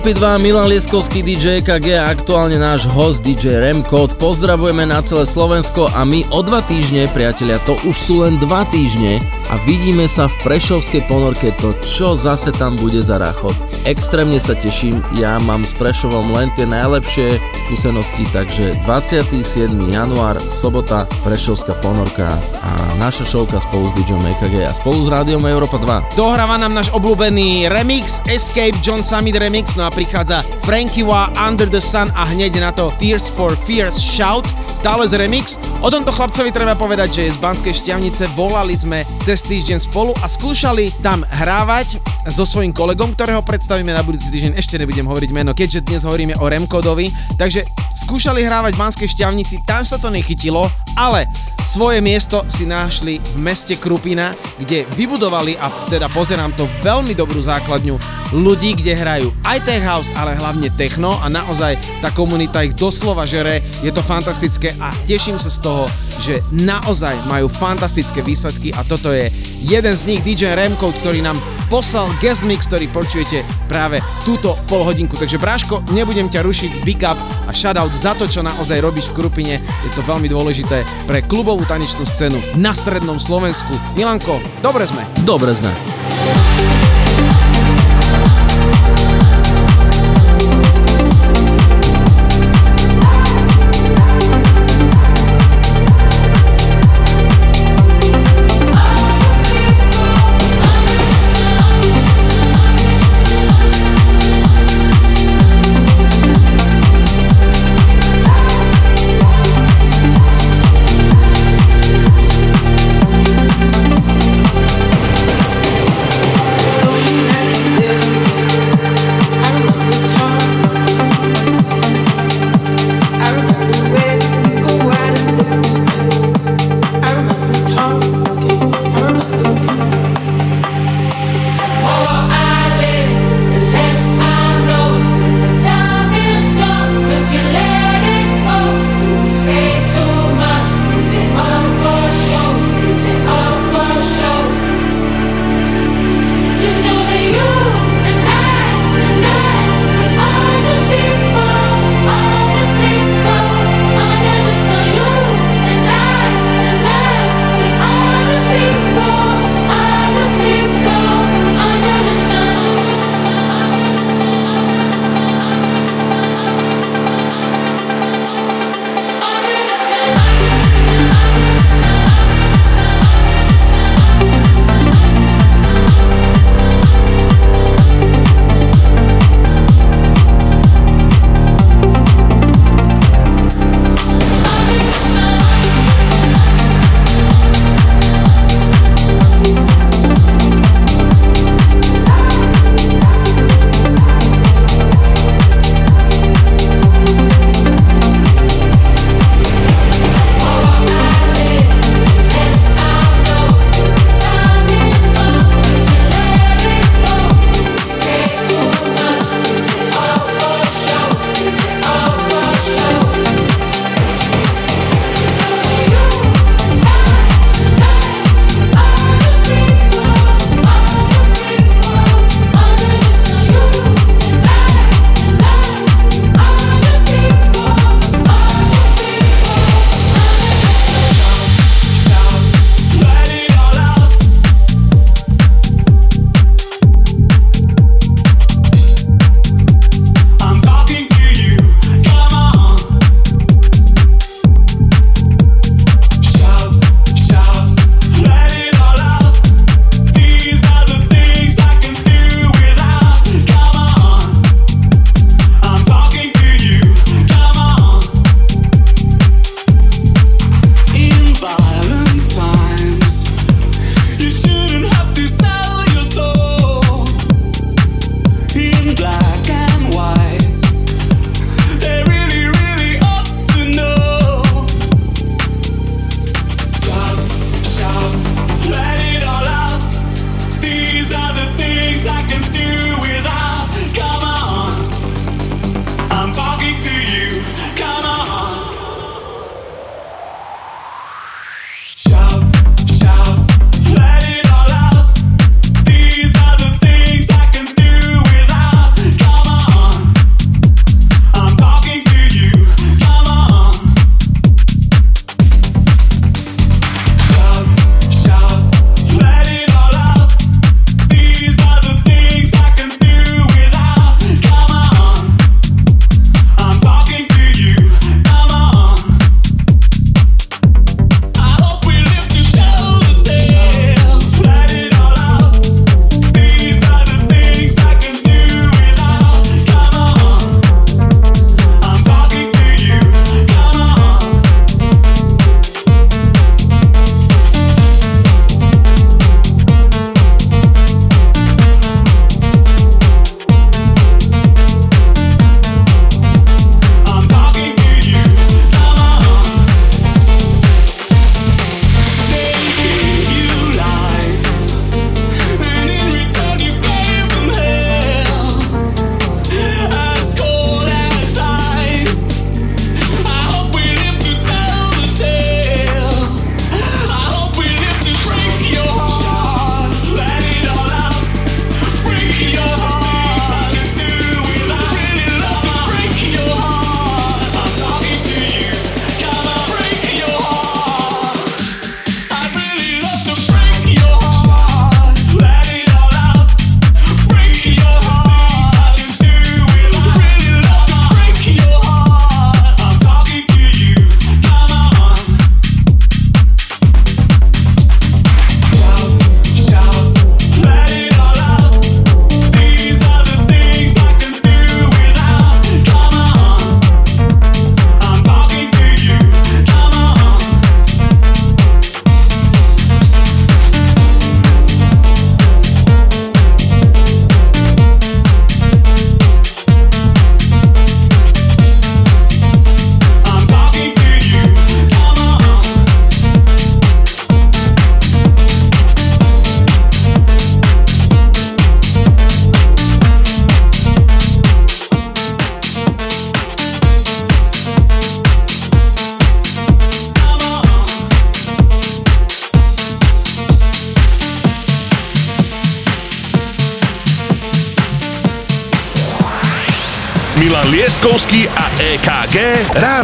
Európy 2 Milan Lieskovský DJ KG a aktuálne náš host DJ Remcode. Pozdravujeme na celé Slovensko a my o dva týždne, priatelia, to už sú len dva týždne a vidíme sa v Prešovskej ponorke, to čo zase tam bude za rachot. Extrémne sa teším, ja mám s Prešovom len tie najlepšie skúsenosti, takže 27. január, sobota, Prešovská ponorka a naša showka spolu s DJom EKG a spolu s Rádiom Európa 2. Dohráva nám náš obľúbený remix Escape John Summit remix, no a prichádza Frankie Wa Under the Sun a hneď na to Tears for Fears Shout, Tales remix. O tomto chlapcovi treba povedať, že je z Banskej šťavnice, volali sme cez týždeň spolu a skúšali tam hrávať so svojím kolegom, ktorého predstavíme na budúci týždeň, ešte nebudem hovoriť meno, keďže dnes hovoríme o Remkodovi, takže skúšali hrávať v Banskej šťavnici, tam sa to nechytilo, ale svoje miesto si našli v meste Krupina, kde vybudovali a teda pozerám to veľmi dobrú základňu ľudí, kde hrajú aj tech house, ale hlavne techno a naozaj tá komunita ich doslova žere, je to fantastické a teším sa z toho, že naozaj majú fantastické výsledky a toto je jeden z nich DJ Remcode, ktorý nám poslal guest mix, ktorý počujete práve túto polhodinku. Takže Bráško, nebudem ťa rušiť, big up a shoutout za to, čo naozaj robíš v Krupine. Je to veľmi dôležité pre klubovú tanečnú scénu na strednom Slovensku. Milanko, dobre sme. Dobre sme.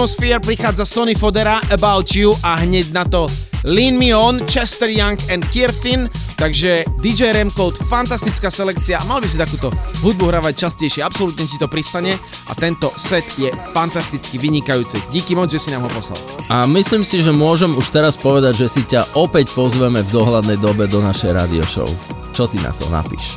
Atmosphere prichádza Sony Fodera About You a hneď na to Lean Me On, Chester Young and Kirtin, takže DJ Remcold, fantastická selekcia, mal by si takúto hudbu hravať častejšie, absolútne ti to pristane a tento set je fantasticky vynikajúci. Díky moc, že si nám ho poslal. A myslím si, že môžem už teraz povedať, že si ťa opäť pozveme v dohľadnej dobe do našej radio show. Čo ty na to napíš?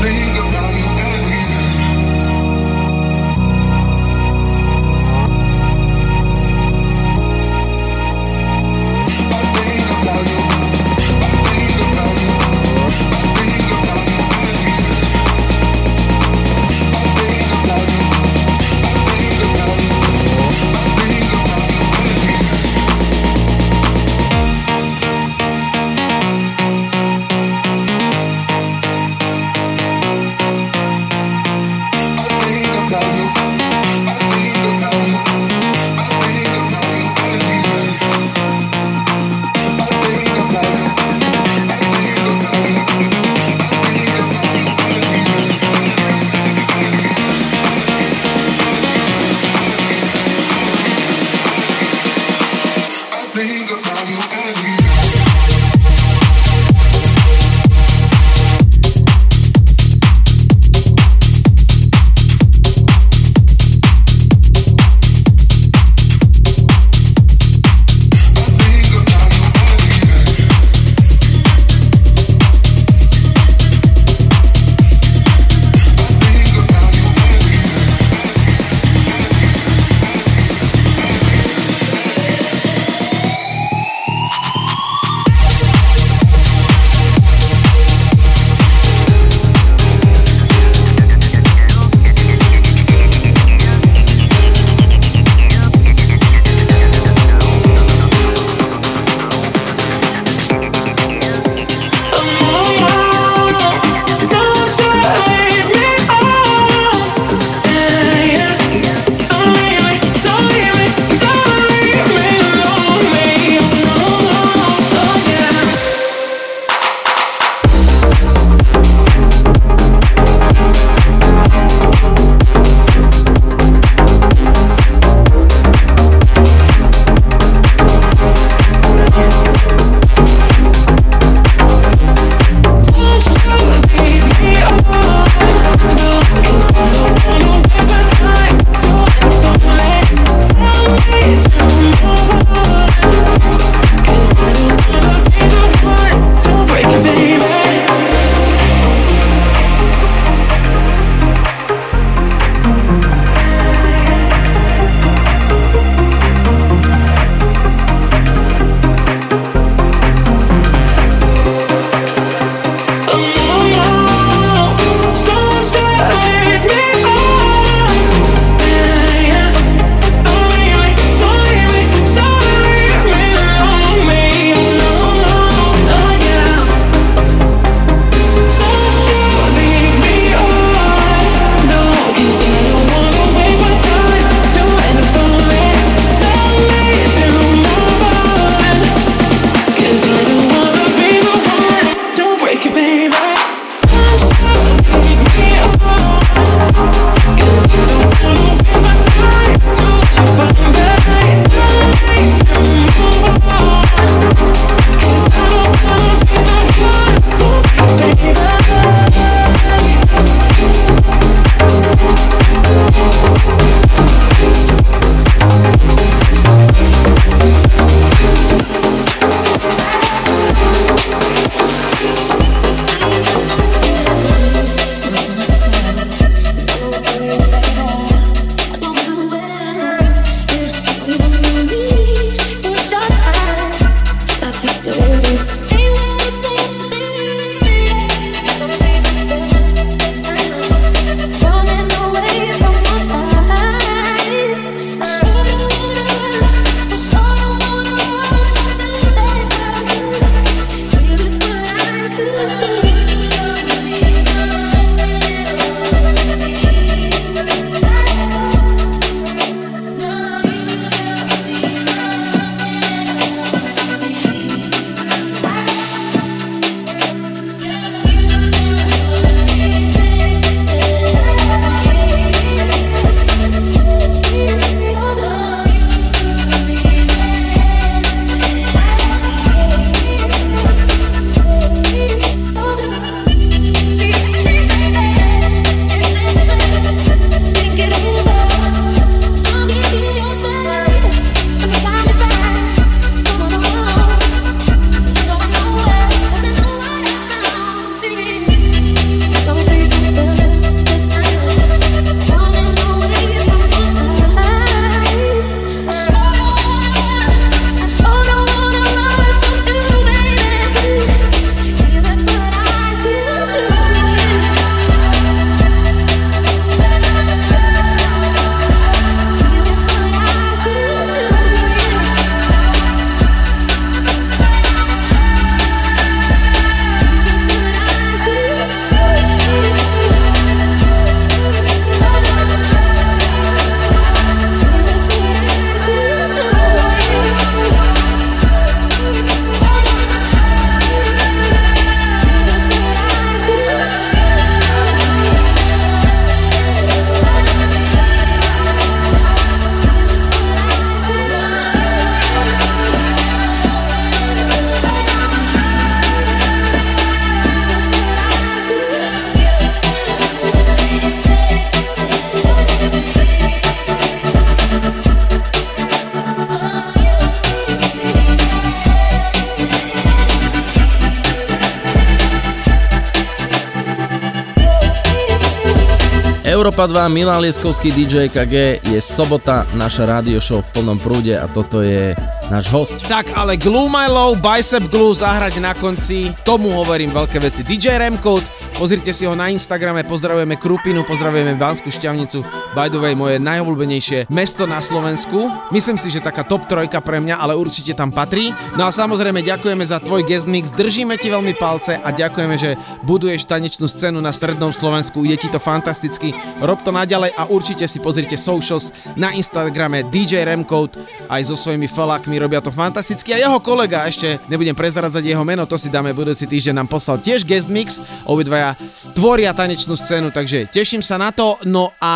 2, Milan Lieskovský DJ KG, je sobota, naša rádio show v plnom prúde a toto je náš host. Tak, ale Glue My Low, Bicep Glue zahrať na konci, tomu hovorím veľké veci. DJ Remcode, pozrite si ho na Instagrame, pozdravujeme Krupinu, pozdravujeme Banskú šťavnicu, by the way, moje najobľúbenejšie mesto na Slovensku. Myslím si, že taká top trojka pre mňa, ale určite tam patrí. No a samozrejme ďakujeme za tvoj guest mix, držíme ti veľmi palce a ďakujeme, že buduješ tanečnú scénu na strednom Slovensku, je ti to fantasticky, rob to naďalej a určite si pozrite socials na Instagrame DJ Remcode. Aj so svojimi felákmi, robia to fantasticky. A jeho kolega, ešte nebudem prezradzať jeho meno, to si dáme budúci týždeň, nám poslal tiež guest mix, obidvaja tvoria tanečnú scénu, takže teším sa na to, no a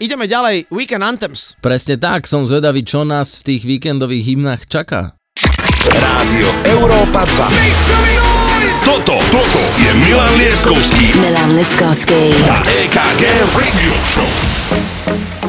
ideme ďalej, Weekend Anthems. Presne tak, som zvedavý, čo nás v tých víkendových hymnách čaká. Rádio Európa 2. Toto, toto je Milan Lieskovský Milan Liskovský. a EKG Radio Show.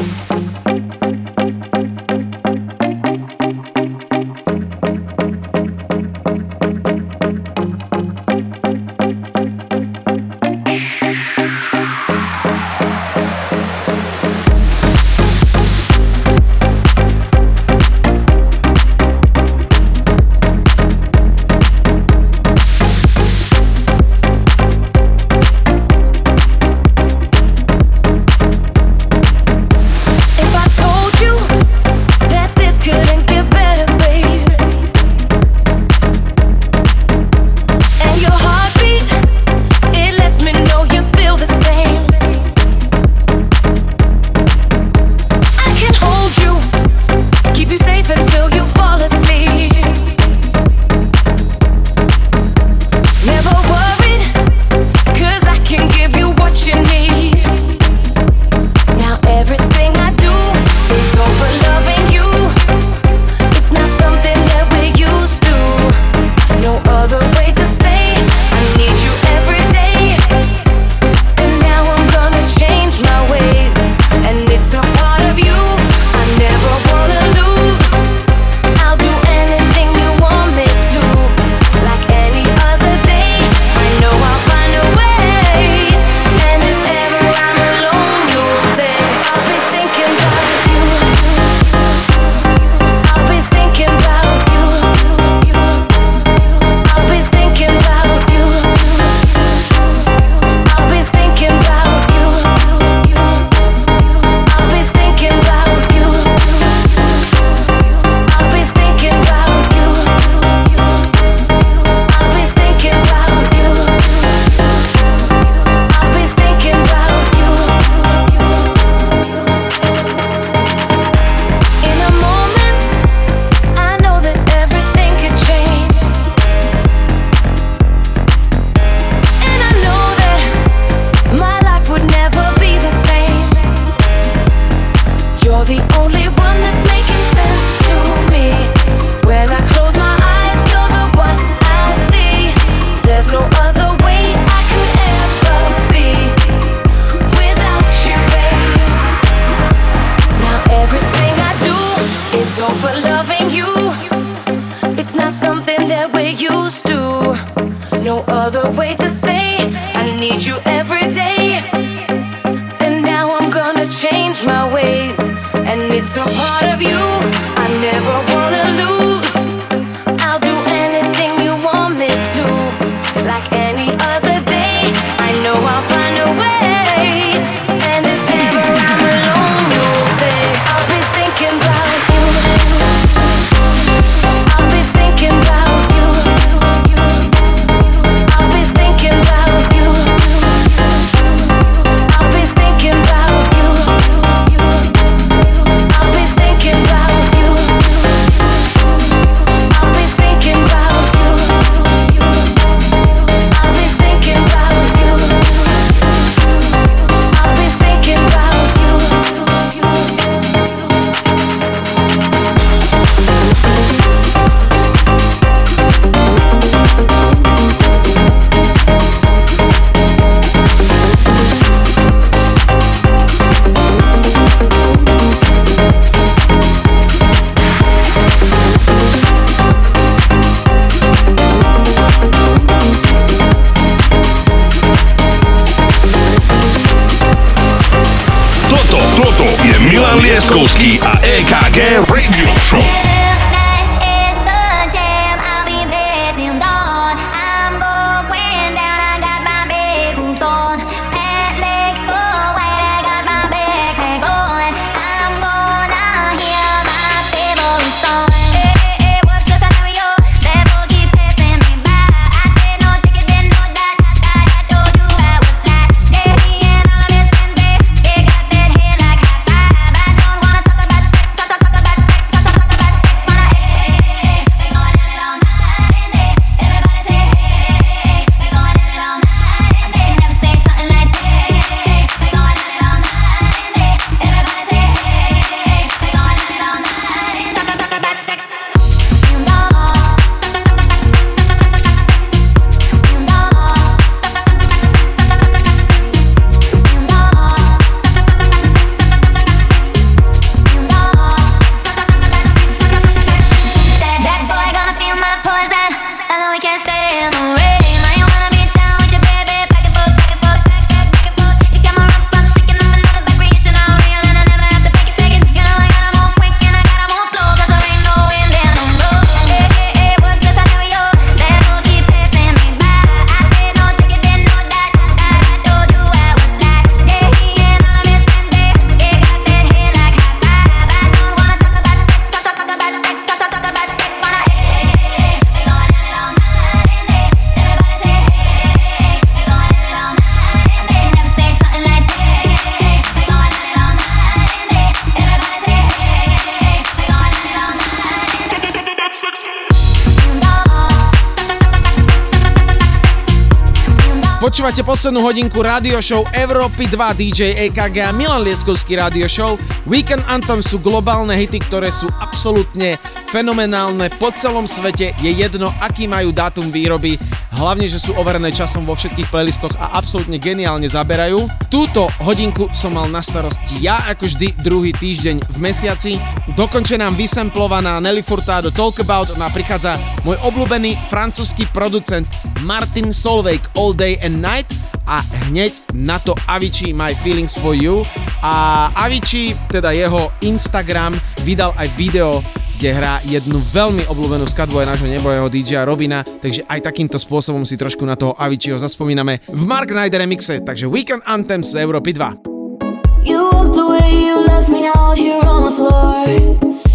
Počúvate poslednú hodinku radio show Európy 2 DJ EKG a Milan Lieskovský radio show. Weekend Anthem sú globálne hity, ktoré sú absolútne fenomenálne po celom svete. Je jedno, aký majú dátum výroby, hlavne, že sú overené časom vo všetkých playlistoch a absolútne geniálne zaberajú. Túto hodinku som mal na starosti ja, ako vždy, druhý týždeň v mesiaci. Dokonče nám vysemplovaná Nelly Furtado Talk About, ona prichádza môj obľúbený francúzsky producent Martin Solveig All Day and Night a hneď na to Avicii My Feelings For You a Avicii, teda jeho Instagram, vydal aj video, kde hrá jednu veľmi obľúbenú skladbu aj nášho nebojeho DJ Robina, takže aj takýmto spôsobom si trošku na toho Aviciiho zaspomíname v Mark Knight remixe, takže Weekend Anthems z Európy 2. You walked away, you left me out here on the floor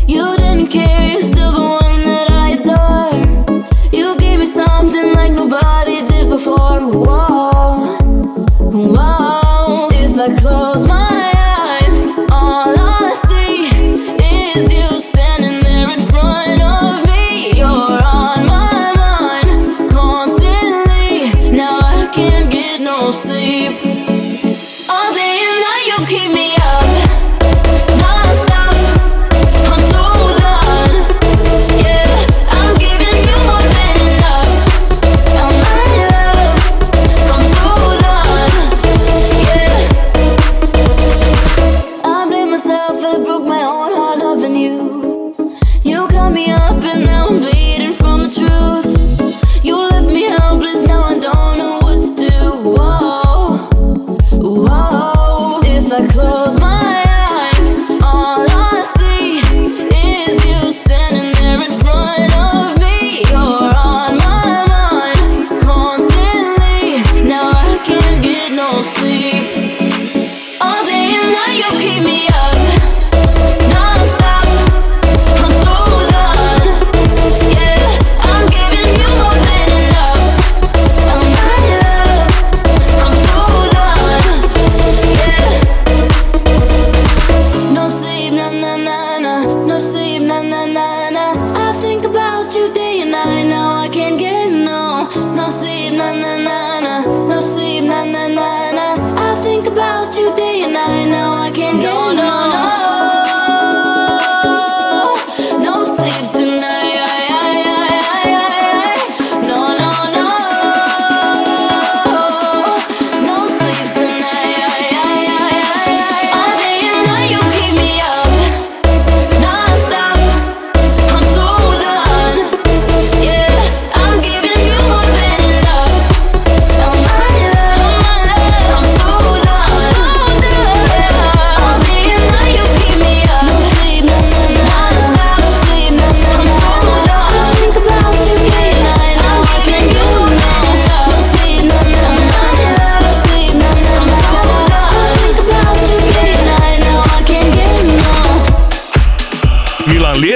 You didn't care, you're still the one you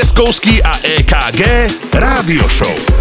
Milan Lieskovský a EKG Rádio Show.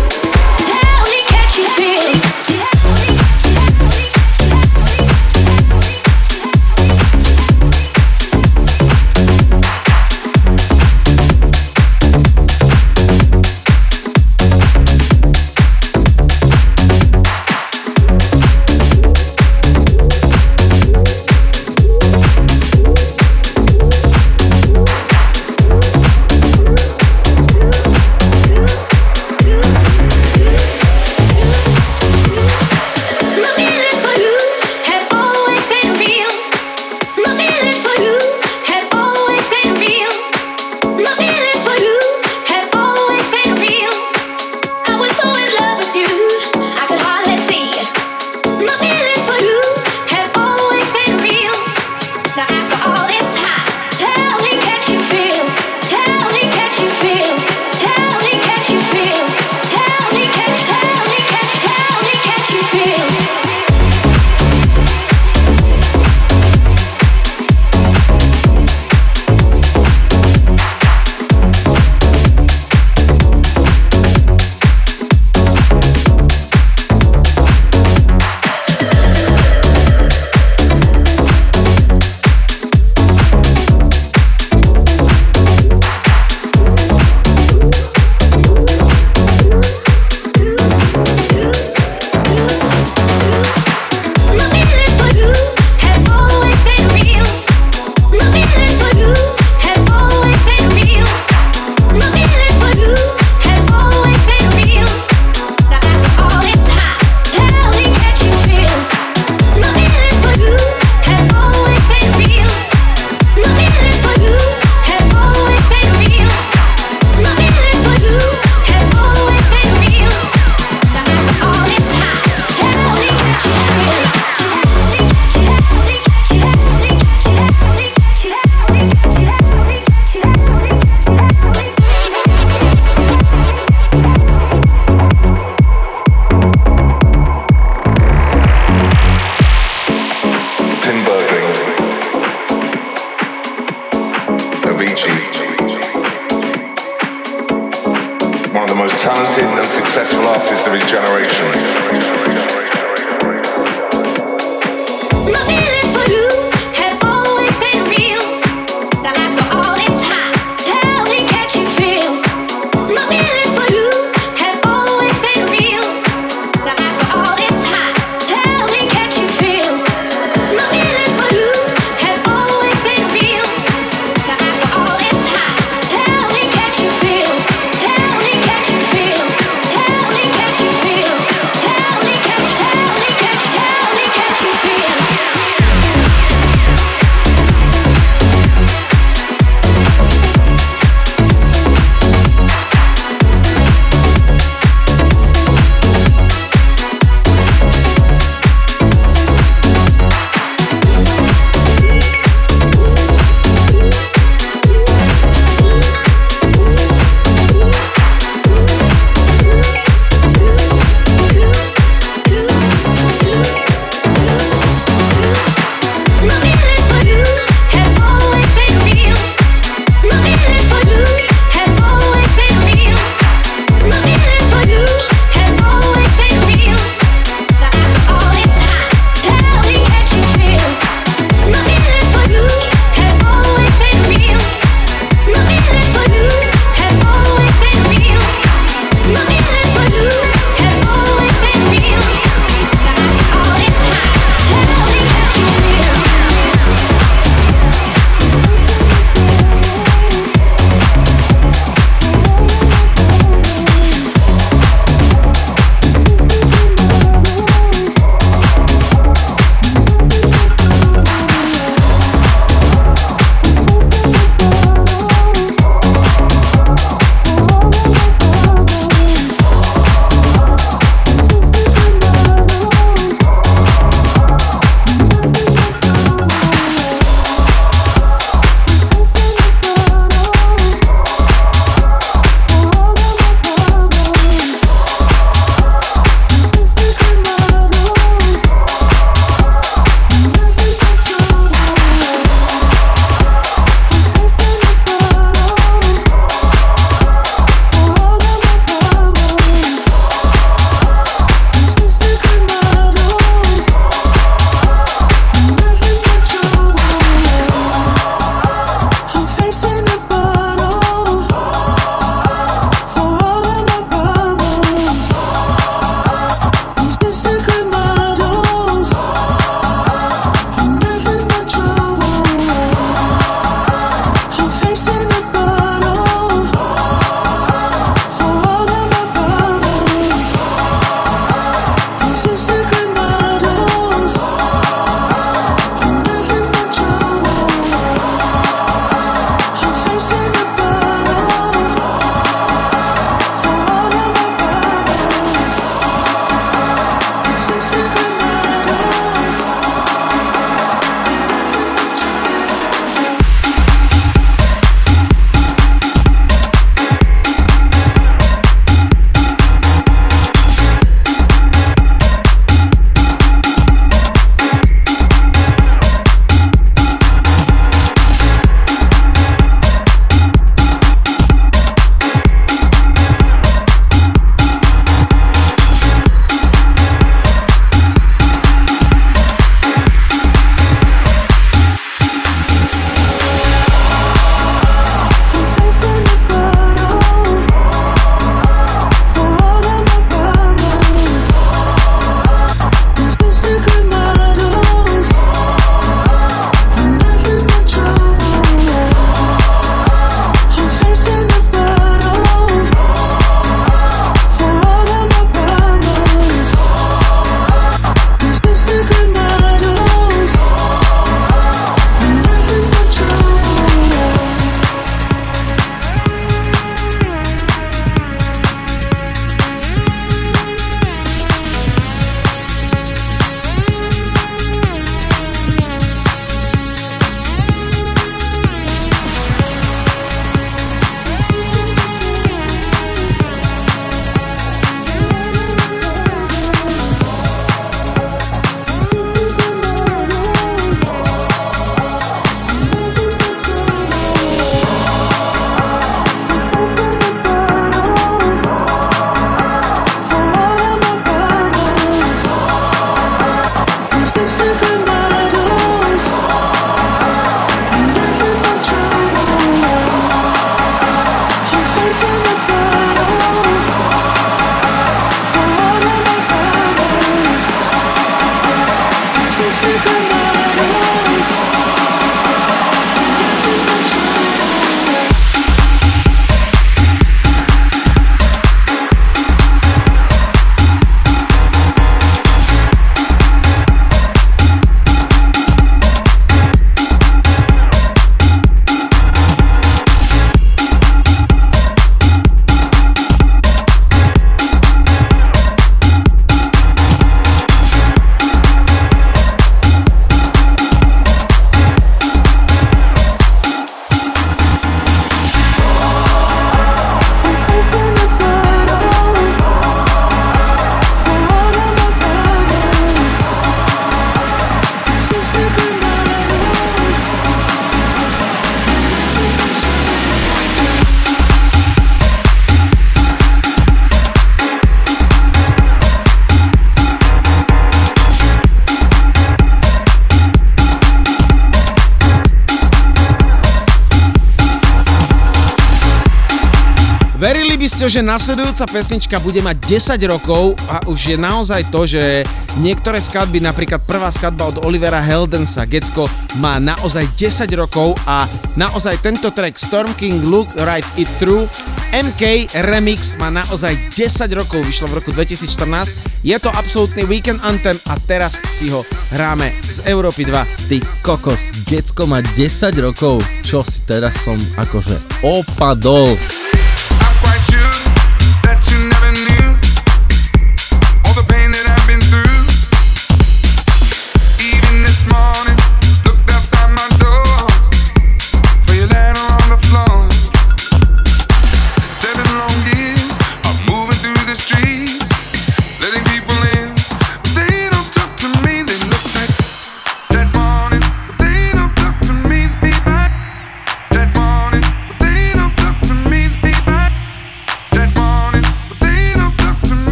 pretože nasledujúca pesnička bude mať 10 rokov a už je naozaj to, že niektoré skladby, napríklad prvá skladba od Olivera Heldensa, Gecko, má naozaj 10 rokov a naozaj tento track Storm King Look Right It Through MK Remix má naozaj 10 rokov, vyšlo v roku 2014. Je to absolútny weekend anthem a teraz si ho hráme z Európy 2. Ty kokos, Gecko má 10 rokov, čo si teraz som akože opadol.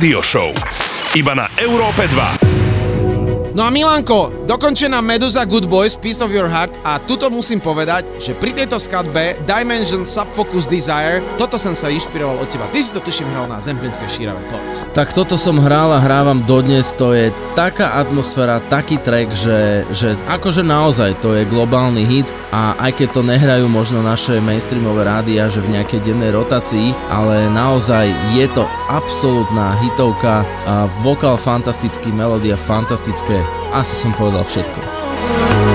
Radio Show. Iba na Európe 2. No a Milanko, Dokončená Medusa Good Boys Piece of Your Heart a tuto musím povedať, že pri tejto skladbe Dimension Subfocus Desire, toto som sa inšpiroval od teba. Ty si to tuším hral na Zemplinskej šírave, povedz. Tak toto som hral a hrávam dodnes, to je taká atmosféra, taký track, že, že akože naozaj to je globálny hit a aj keď to nehrajú možno naše mainstreamové rádia, že v nejakej dennej rotácii, ale naozaj je to absolútna hitovka a vokál fantastický, melódia fantastické. Asi som povedal všetko.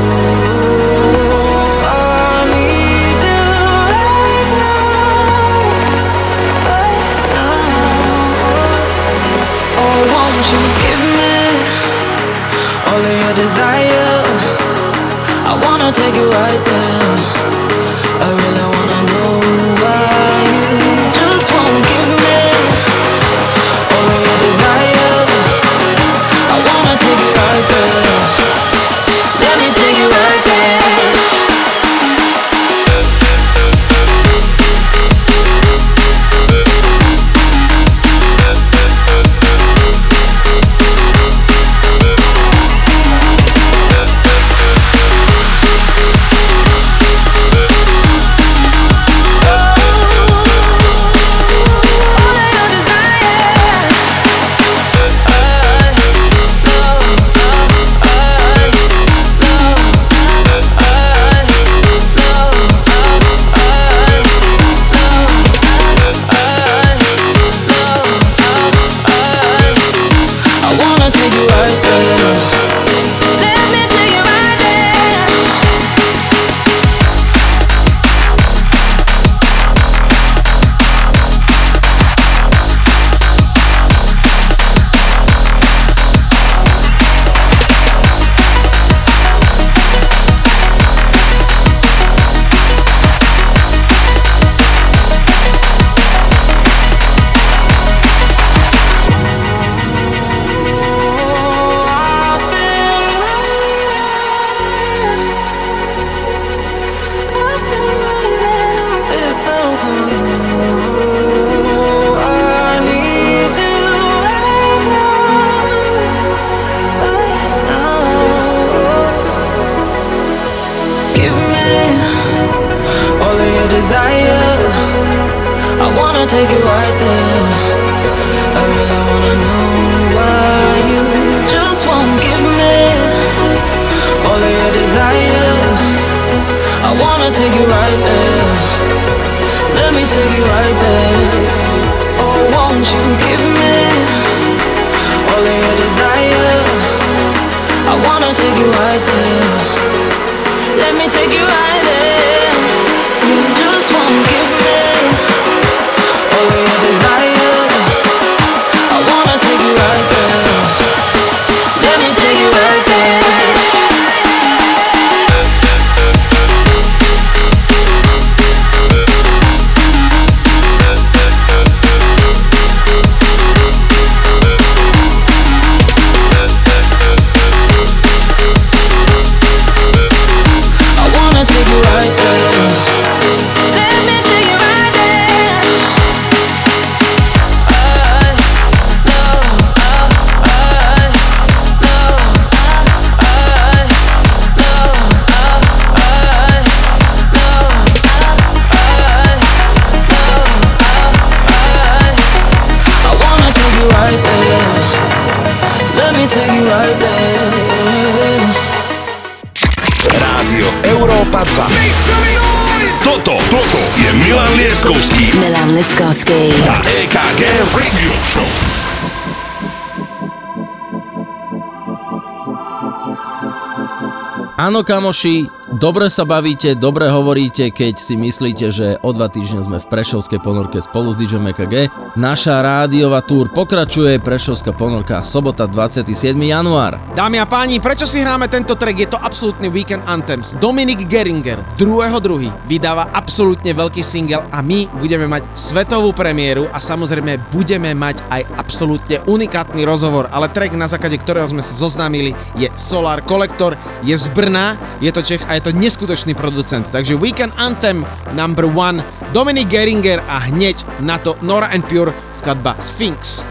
Kamoši, dobre sa bavíte, dobre hovoríte, keď si myslíte, že o dva týždne sme v Prešovskej ponorke spolu s DJom EKG. Naša rádiová túr pokračuje, Prešovská ponorka, sobota 27. január. Dámy a páni, prečo si hráme tento track? Je to absolútny Weekend Anthems. Dominik Geringer, 2.2. vydáva absolútne veľký single a my budeme mať svetovú premiéru a samozrejme budeme mať aj absolútne unikátny rozhovor, ale track, na základe ktorého sme sa zoznámili, je Solar Collector, je z Brna, je to Čech a je to neskutočný producent. Takže Weekend Anthem number one, Dominik Geringer a hneď na to Nora and Pure skladba Sphinx.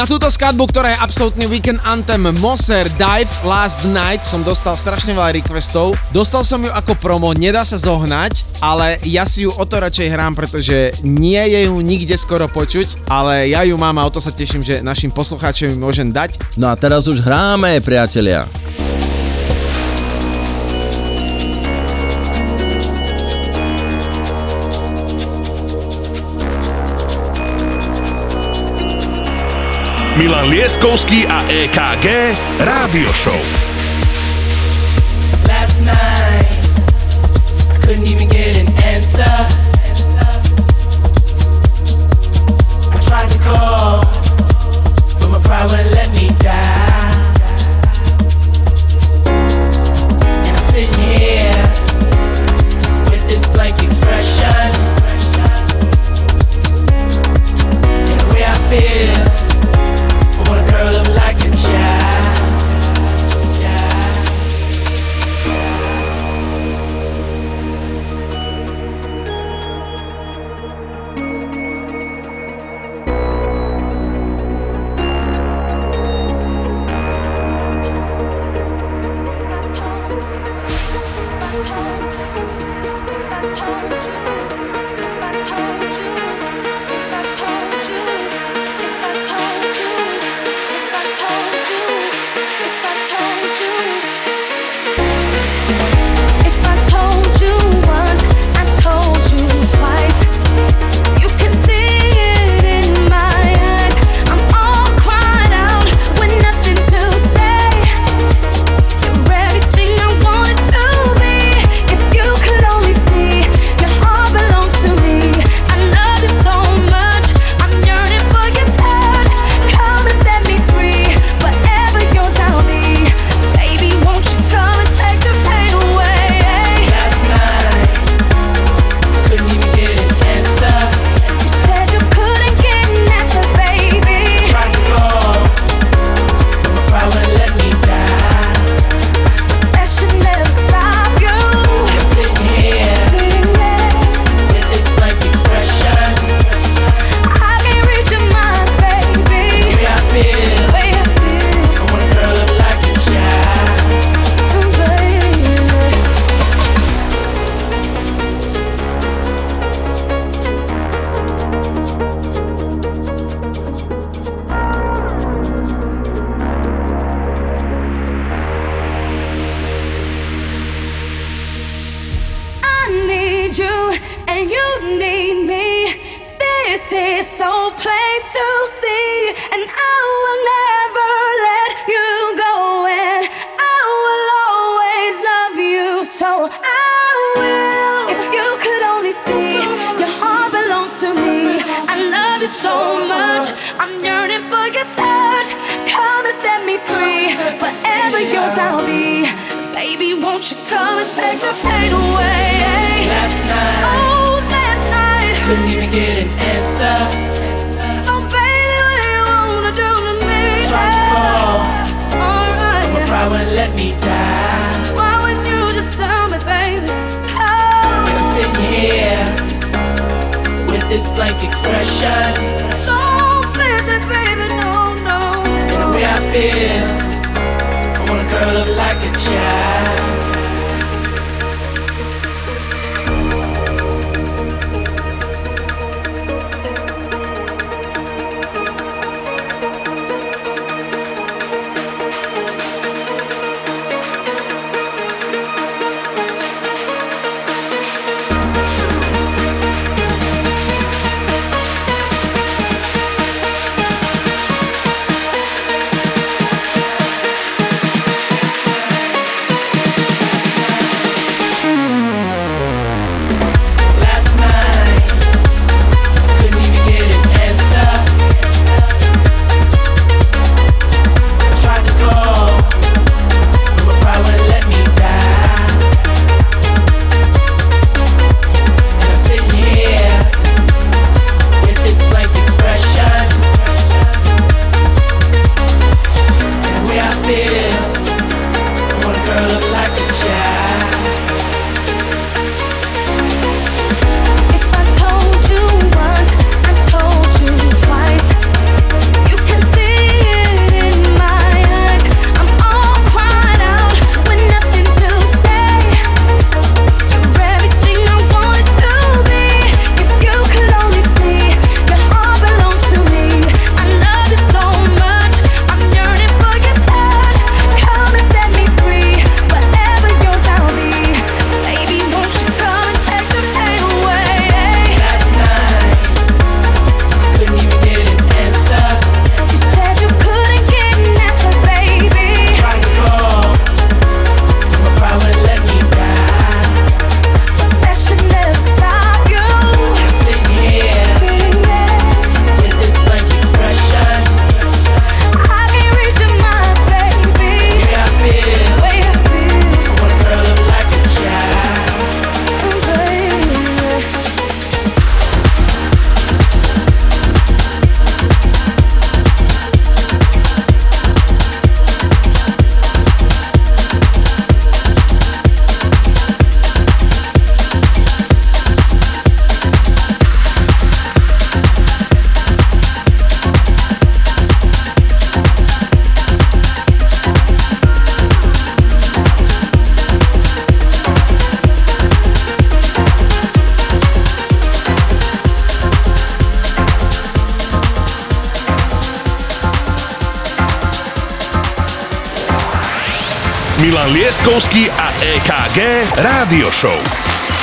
Na túto skladbu, ktorá je absolútny weekend anthem Moser Dive Last Night som dostal strašne veľa requestov. Dostal som ju ako promo, nedá sa zohnať, ale ja si ju o to radšej hrám, pretože nie je ju nikde skoro počuť, ale ja ju mám a o to sa teším, že našim poslucháčom ju môžem dať. No a teraz už hráme, priatelia. Milan Lieskovský a EKG Rádio Show. Last night, I couldn't even get an answer. I tried to call, but my pride wouldn't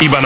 Iba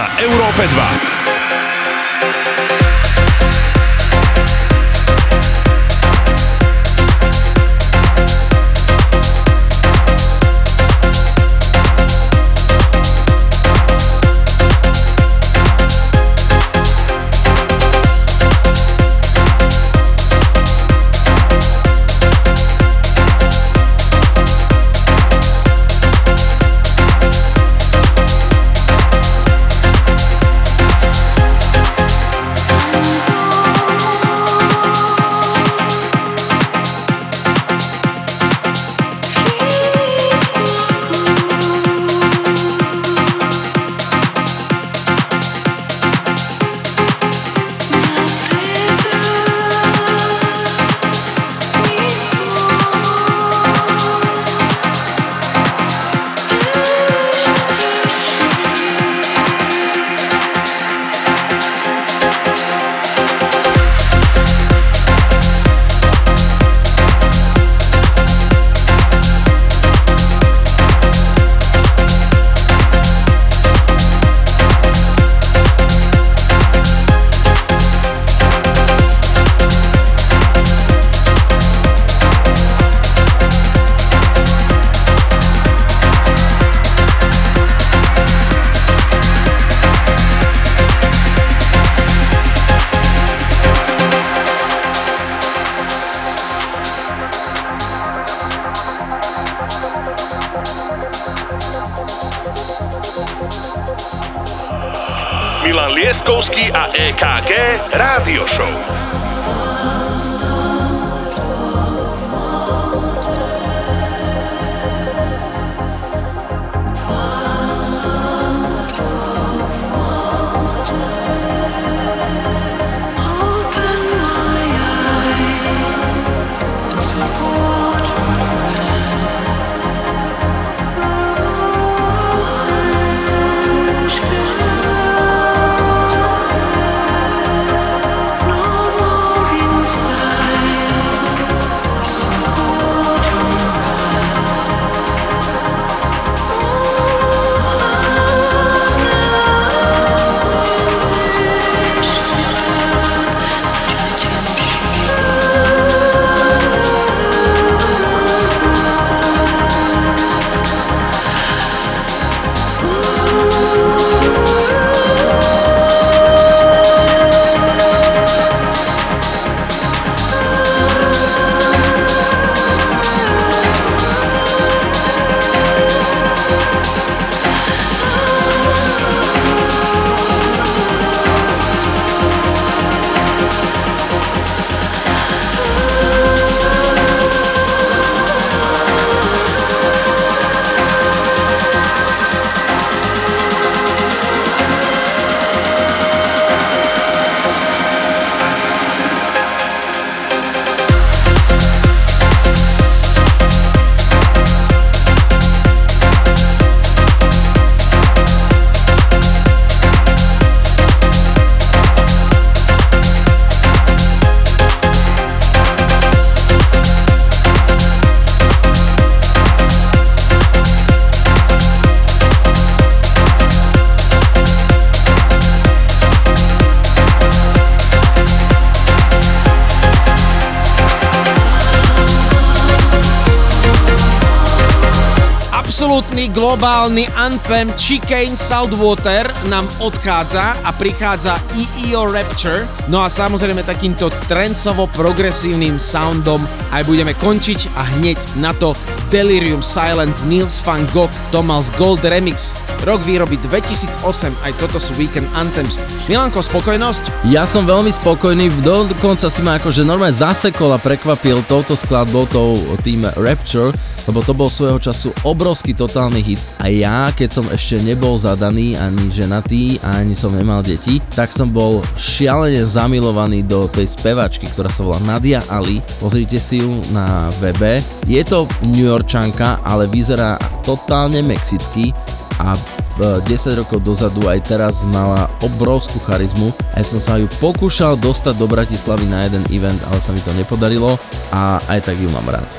globálny anthem Chicane Saltwater nám odchádza a prichádza EEO Rapture. No a samozrejme takýmto trencovo-progresívnym soundom aj budeme končiť a hneď na to Delirium Silence, Nils van Gogh, Thomas Gold Remix. Rok výroby 2008, aj toto sú Weekend Anthems. Milanko, spokojnosť? Ja som veľmi spokojný, dokonca si ma akože normálne zasekol a prekvapil touto skladbou, tou tým Rapture, lebo to bol svojho času obrovský totálny hit a ja, keď som ešte nebol zadaný, ani ženatý, ani som nemal deti, tak som bol šialene zamilovaný do tej spevačky, ktorá sa volá Nadia Ali. Pozrite si ju na webe. Je to New Yorkčanka, ale vyzerá totálne mexicky a 10 rokov dozadu aj teraz mala obrovskú charizmu. Ja som sa ju pokúšal dostať do Bratislavy na jeden event, ale sa mi to nepodarilo a aj tak ju mám rád.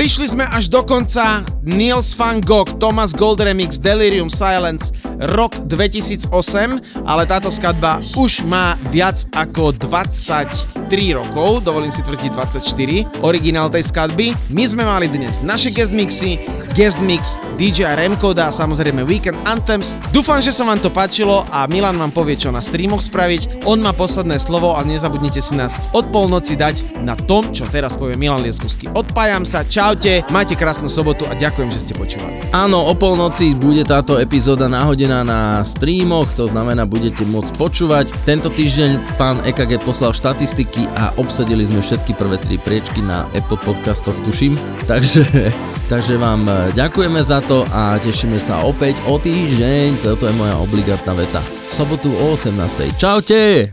Prišli sme až do konca. Niels van Gogh, Thomas Gold Remix, Delirium Silence, rok 2008, ale táto skladba už má viac ako 23 rokov, dovolím si tvrdiť 24, originál tej skladby. My sme mali dnes naše guest mixy, guest mix DJ Remkoda a samozrejme Weekend Anthems. Dúfam, že sa vám to páčilo a Milan vám povie, čo na streamoch spraviť. On má posledné slovo a nezabudnite si nás od polnoci dať na tom, čo teraz povie Milan Lieskovský. Odpájam sa, čaute, majte krásnu sobotu a ďakujem, že ste počúvali. Áno, o polnoci bude táto epizóda nahodená na streamoch, to znamená, budete môcť počúvať. Tento týždeň pán EKG poslal štatistiky a obsadili sme všetky prvé tri priečky na Apple podcastoch, tuším. Takže, takže vám e, ďakujeme za to a tešíme sa opäť o týždeň. Toto je moja obligátna veta. V sobotu o 18. Čaute!